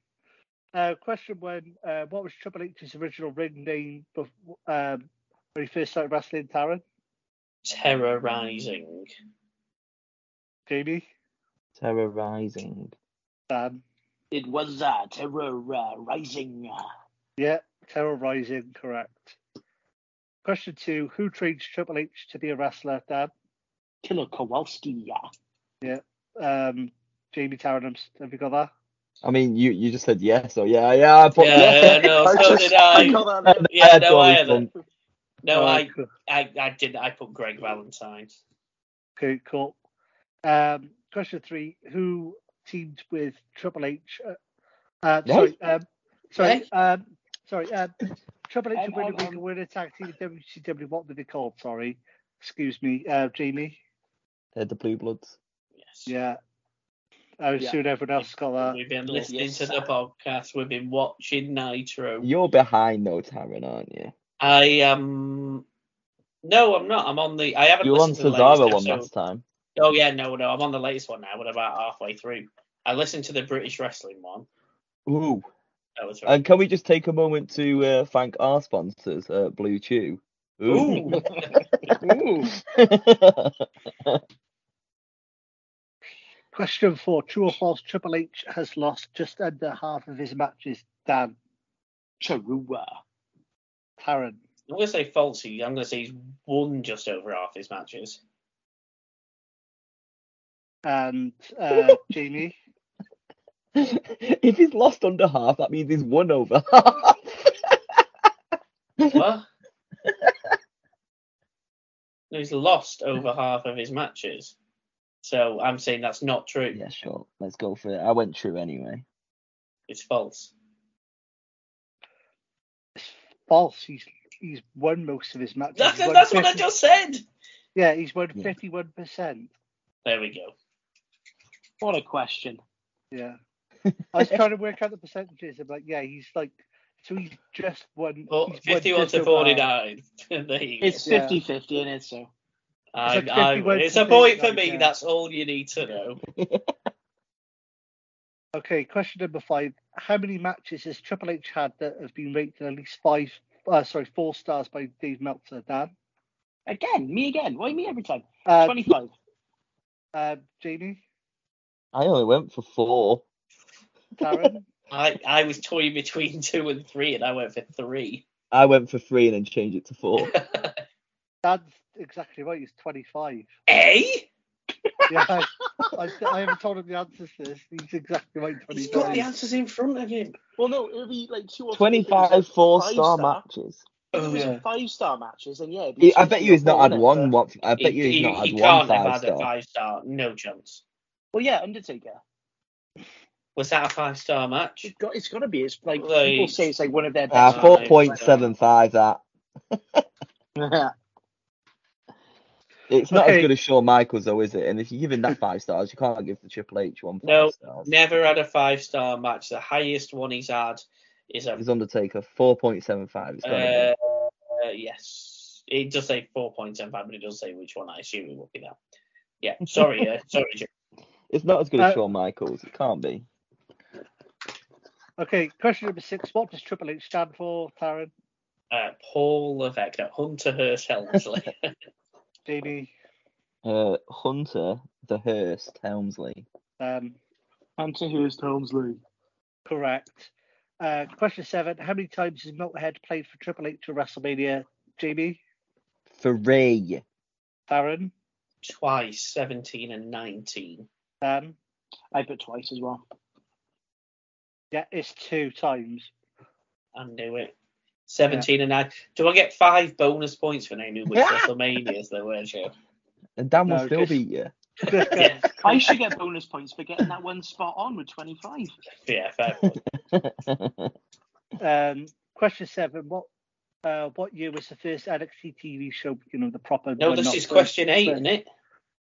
Uh, question one: uh, What was Triple H's original ring name before, um, when he first started wrestling? Taryn, Terrorizing. Jamie, Terra Ryzing. Dan. It was uh, Terror uh, Rising. Yeah, Terra Ryzing. Correct. Question two: Who trained Triple H to be a wrestler? Dan, Killer Kowalski. Yeah. um, Jamie Taron. Have you got that? I mean, you you just said yes, so yeah, yeah. I put, Yeah, no, *laughs* I so just- did I. got that. Yeah, no, I always had No, Oh, I, cool. I, I did. I put Greg Valentine. Okay, cool. Um, question three: Who teamed with Triple H. Uh, uh, No. Sorry, um, sorry, Eh? um, sorry. Um, Triple H Um, and Winnie um, Week um, win a tag team WCW. What were they called? Sorry, excuse me, uh, Jamie. Uh, the Blue Bloods. Yes. Yeah. I Yeah. assume everyone else got that. We've been Yes. listening to the podcast. We've been watching Nitro. You're behind though, Taryn, aren't you? I am. no, I'm not. I'm on the. I haven't You were on listened to the latest Cesaro one episode. last time. Oh yeah, no, no. I'm on the latest one now. We're about halfway through. I listened to the British wrestling one. Ooh. That was right. And can we just take a moment to uh, thank our sponsors, uh, Blue Chew? Ooh. Ooh. *laughs* *laughs* *laughs* Question four: True or false? Triple H has lost just under half of his matches. Dan, Charua. Taryn, I'm gonna say falsy. I'm gonna say he's won just over half his matches. and uh, *laughs* Jamie. if he's lost under half, that means he's won over half. What? No, *laughs* he's lost over half of his matches. So I'm saying that's not true. yeah, sure. Let's go for it. I went true anyway. It's false. False. He's he's won most of his matches. That's, He's won that's what I just said. Yeah, he's won fifty-one percent. There we go. What a question. Yeah. I was trying to work out the percentages. I'm like, yeah, he's like, so he's just won. Well, he's 51 just to 49. *laughs* there you go. It's Yeah. 50 50 in it, so. I, like I, 51 it's a point for me. yeah. That's all you need to know. *laughs* Okay, question number five. How many matches has Triple H had that have been rated at least five, uh, sorry, four stars by Dave Meltzer? Dan? Again, me again. Why me every time? Uh, 25. uh, Jamie? I only went for four. Taryn? *laughs* I, I was toying between *laughs* two and three, and I went for three. I went for three and then changed it to four. Dan's exactly right. He's 25. eh? *laughs* Yeah, I, I, I haven't told him the answers to this. He's exactly right. He's got the answers in front of him. Well, no, it'll be like two or three. If 25 a four star five-star, matches. If it was Yeah. five star matches, then yeah. be He- I bet you he's not had one. What? I bet he, you he's he, not he had can't one have five had a star. five star. No chance. Well, yeah, Undertaker. Was that a five star match? It's got, it's got to be. It's like Like- people say it's like one of their Uh, best. Uh, four five, point seven five. That *laughs* matches. It's not Okay. as good as Shawn Michaels though, is it? And if you give him that five stars, you can't give the Triple H one five No, stars. Never had a five star match. The highest one he's had is a His Undertaker four point seven five. It's gotta Uh, uh, yes, it does say four point seven five, but it does say which one. I assume it will be that. Yeah, sorry, uh, *laughs* sorry, Jim. It's not as good as uh, Shawn Michaels. It can't be. Okay, question number six. What does Triple H stand for, Taryn? Uh, Paul Levesque, no, Hunter Hearst Helmsley. *laughs* Jamie? Uh, Hunter the Hearst Helmsley. Um, Hunter Hearst Helmsley. correct. Uh, question seven. How many times has Motorhead played for Triple H at WrestleMania? Jamie? Three. Taryn? Twice, seventeen and nineteen. Dan? I put twice as well. Yeah, it's two times. I knew it. Seventeen and nine. Do I get five bonus points for naming which *laughs* WrestleManias there were, Joe? And Dan will No, still just- beat you. Yeah. *laughs* I should get bonus points for getting that one spot on with 25. Yeah, fair. *laughs* Um, question seven. What uh, what year was the first NXT TV show? You know, the proper. No, this not is first- question eight, first- isn't it?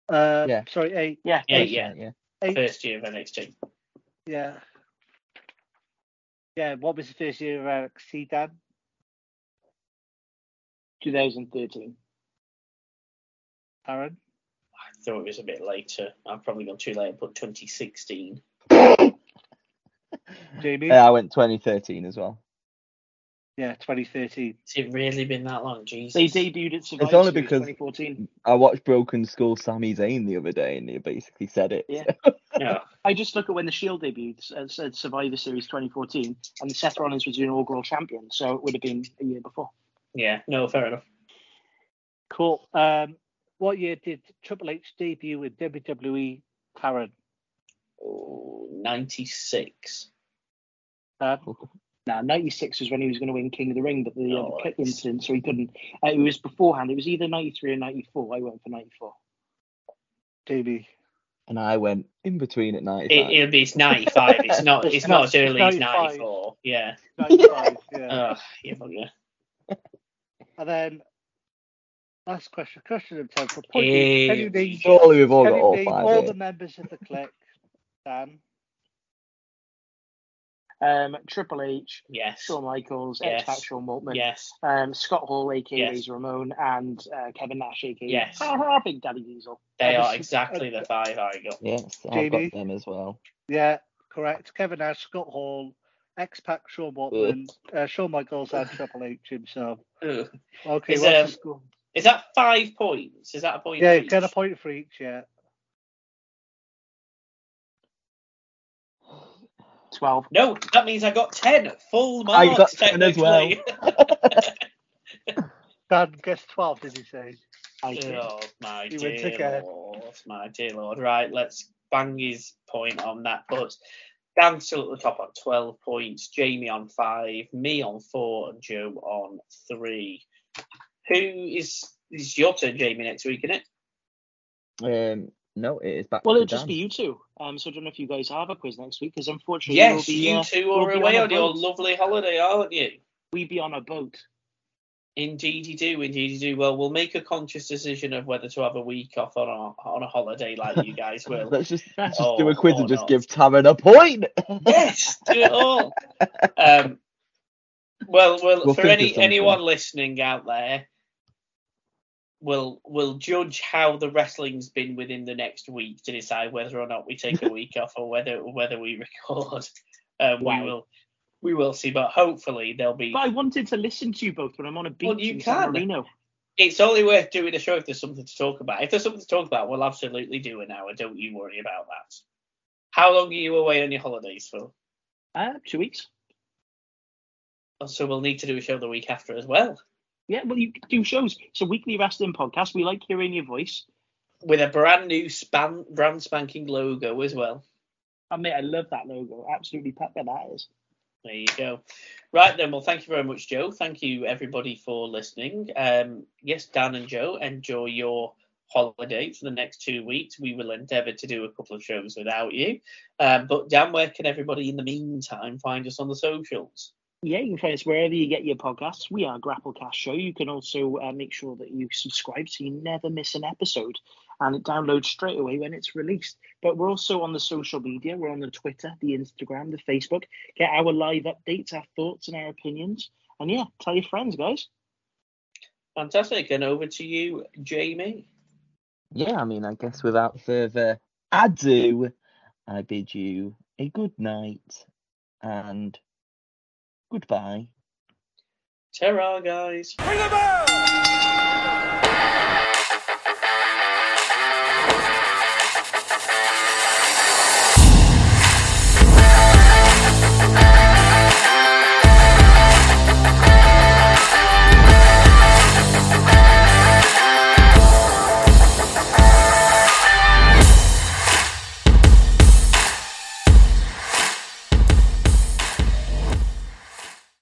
Uh, Yeah. Sorry, eight. Yeah. Yeah, Eight. yeah. yeah. Eight. First year of NXT. Yeah. Yeah. What was the first year of NXT, Dan? 2013. Aaron? I thought it was a bit later. I've probably gone too late and put 2016. *laughs* Jamie? Yeah, I went 2013 as well. Yeah, 2013. Has it really been that long? Jesus. They debuted at Survivor only Series because- 2014. I watched Broken Skull Sami Zayn the other day, and he basically said it. Yeah. *laughs* Yeah. I just look at when the Shield debuted at, at Survivor Series 2014, and Seth Rollins was the inaugural champion, so it would have been a year before. Yeah, no, fair enough. Cool. Um, what year did Triple H debut in WWE, Karen? Oh, 96. *laughs* Dan? Now, 96 was when he was going to win King of the Ring, but the, uh, Oh, the kick incident, so he couldn't. Uh, it was beforehand. It was either 93 or 94. I went for 94. Jamie? And I went in between at 95. It, it'll be it's 95. It's not. *laughs* It's It's not as early as 94. Yeah. 95, yeah. *laughs* Oh, yeah, yeah. And then last question, question of ten for point. Can you name, Surely we've all can got all five all the members of the clique? Dan, Um, Triple H, Yes. Shawn Michaels, Yes. X Pac, Sean Waltman, Yes. um, Scott Hall, aka Yes. Ramon, and uh, Kevin Nash, aka Yes. Big Daddy Diesel. They Uh, are this- exactly the five I got. Yes, I've Jamie? got them as well. yeah, correct. Kevin Nash, Scott Hall, X Pac, Sean Waltman, uh, Shawn Michaels, and *laughs* Triple H himself. Ugh. Okay, Is, what's um, the score? Is that five points? Is that a point? Yeah, for get a each? point for each. Yeah. 12. No, that means I got ten full I marks. got 10 as well. technically. *laughs* Dan gets twelve. Did he say? I think. oh my He wins dear again. lord, my dear lord. Right, let's bang his point on that. But Dan's still at the top on twelve points. Jamie on five, me on four, and Joe on three. Who is is your turn, Jamie, next week, isn't it? Um, no, it is back Well, it'll just Dan. be you two. Um, so I don't know if you guys have a quiz next week because unfortunately, Yes, we'll be, you uh, two we'll are away on, on your lovely holiday, aren't you? We be on a boat. Indeed you do, indeed you do. Well, we'll make a conscious decision of whether to have a week off on a on a holiday like you guys will. *laughs* Let's just, let's just Oh, do a quiz and just not. give Taryn a point. *laughs* yes, do it all. Um, well, well, We'll for any anyone listening out there, we'll we'll judge how the wrestling's been within the next week to decide whether or not we take a week off or whether whether we record. Um, Wow. We will we will see, but hopefully there'll be. But I wanted to listen to you both when I'm on a beach Well, you in San can. Marino. It's only worth doing a show if there's something to talk about. If there's something to talk about, we'll absolutely do an hour. Don't you worry about that. How long are you away on your holidays for? Uh, two weeks. Oh, So we'll need to do a show the week after as well, Yeah, well, you do shows. It's a weekly wrestling podcast. We like hearing your voice. with a brand new span, brand spanking logo as well. I mean, I love that logo. Absolutely pepper that is. There you go. Right then, well, thank you very much, Joe. Thank you everybody for listening. Um, yes, Dan and Joe, enjoy your holiday for the next two weeks. We will endeavour to do a couple of shows without you. Um, but Dan, where can everybody in the meantime find us on the socials? Yeah, you can find us wherever you get your podcasts. We are Grapplecast Show. You can also uh, make sure that you subscribe so you never miss an episode and it downloads straight away when it's released. But we're also on the social media. We're on the Twitter, the Instagram, the Facebook. Get our live updates, our thoughts, and our opinions. And yeah, tell your friends, guys. Fantastic. And over to you, Jamie. Yeah, I mean, I guess without further ado, I bid you a good night and goodbye. Ta-ra, guys. Ring the bell!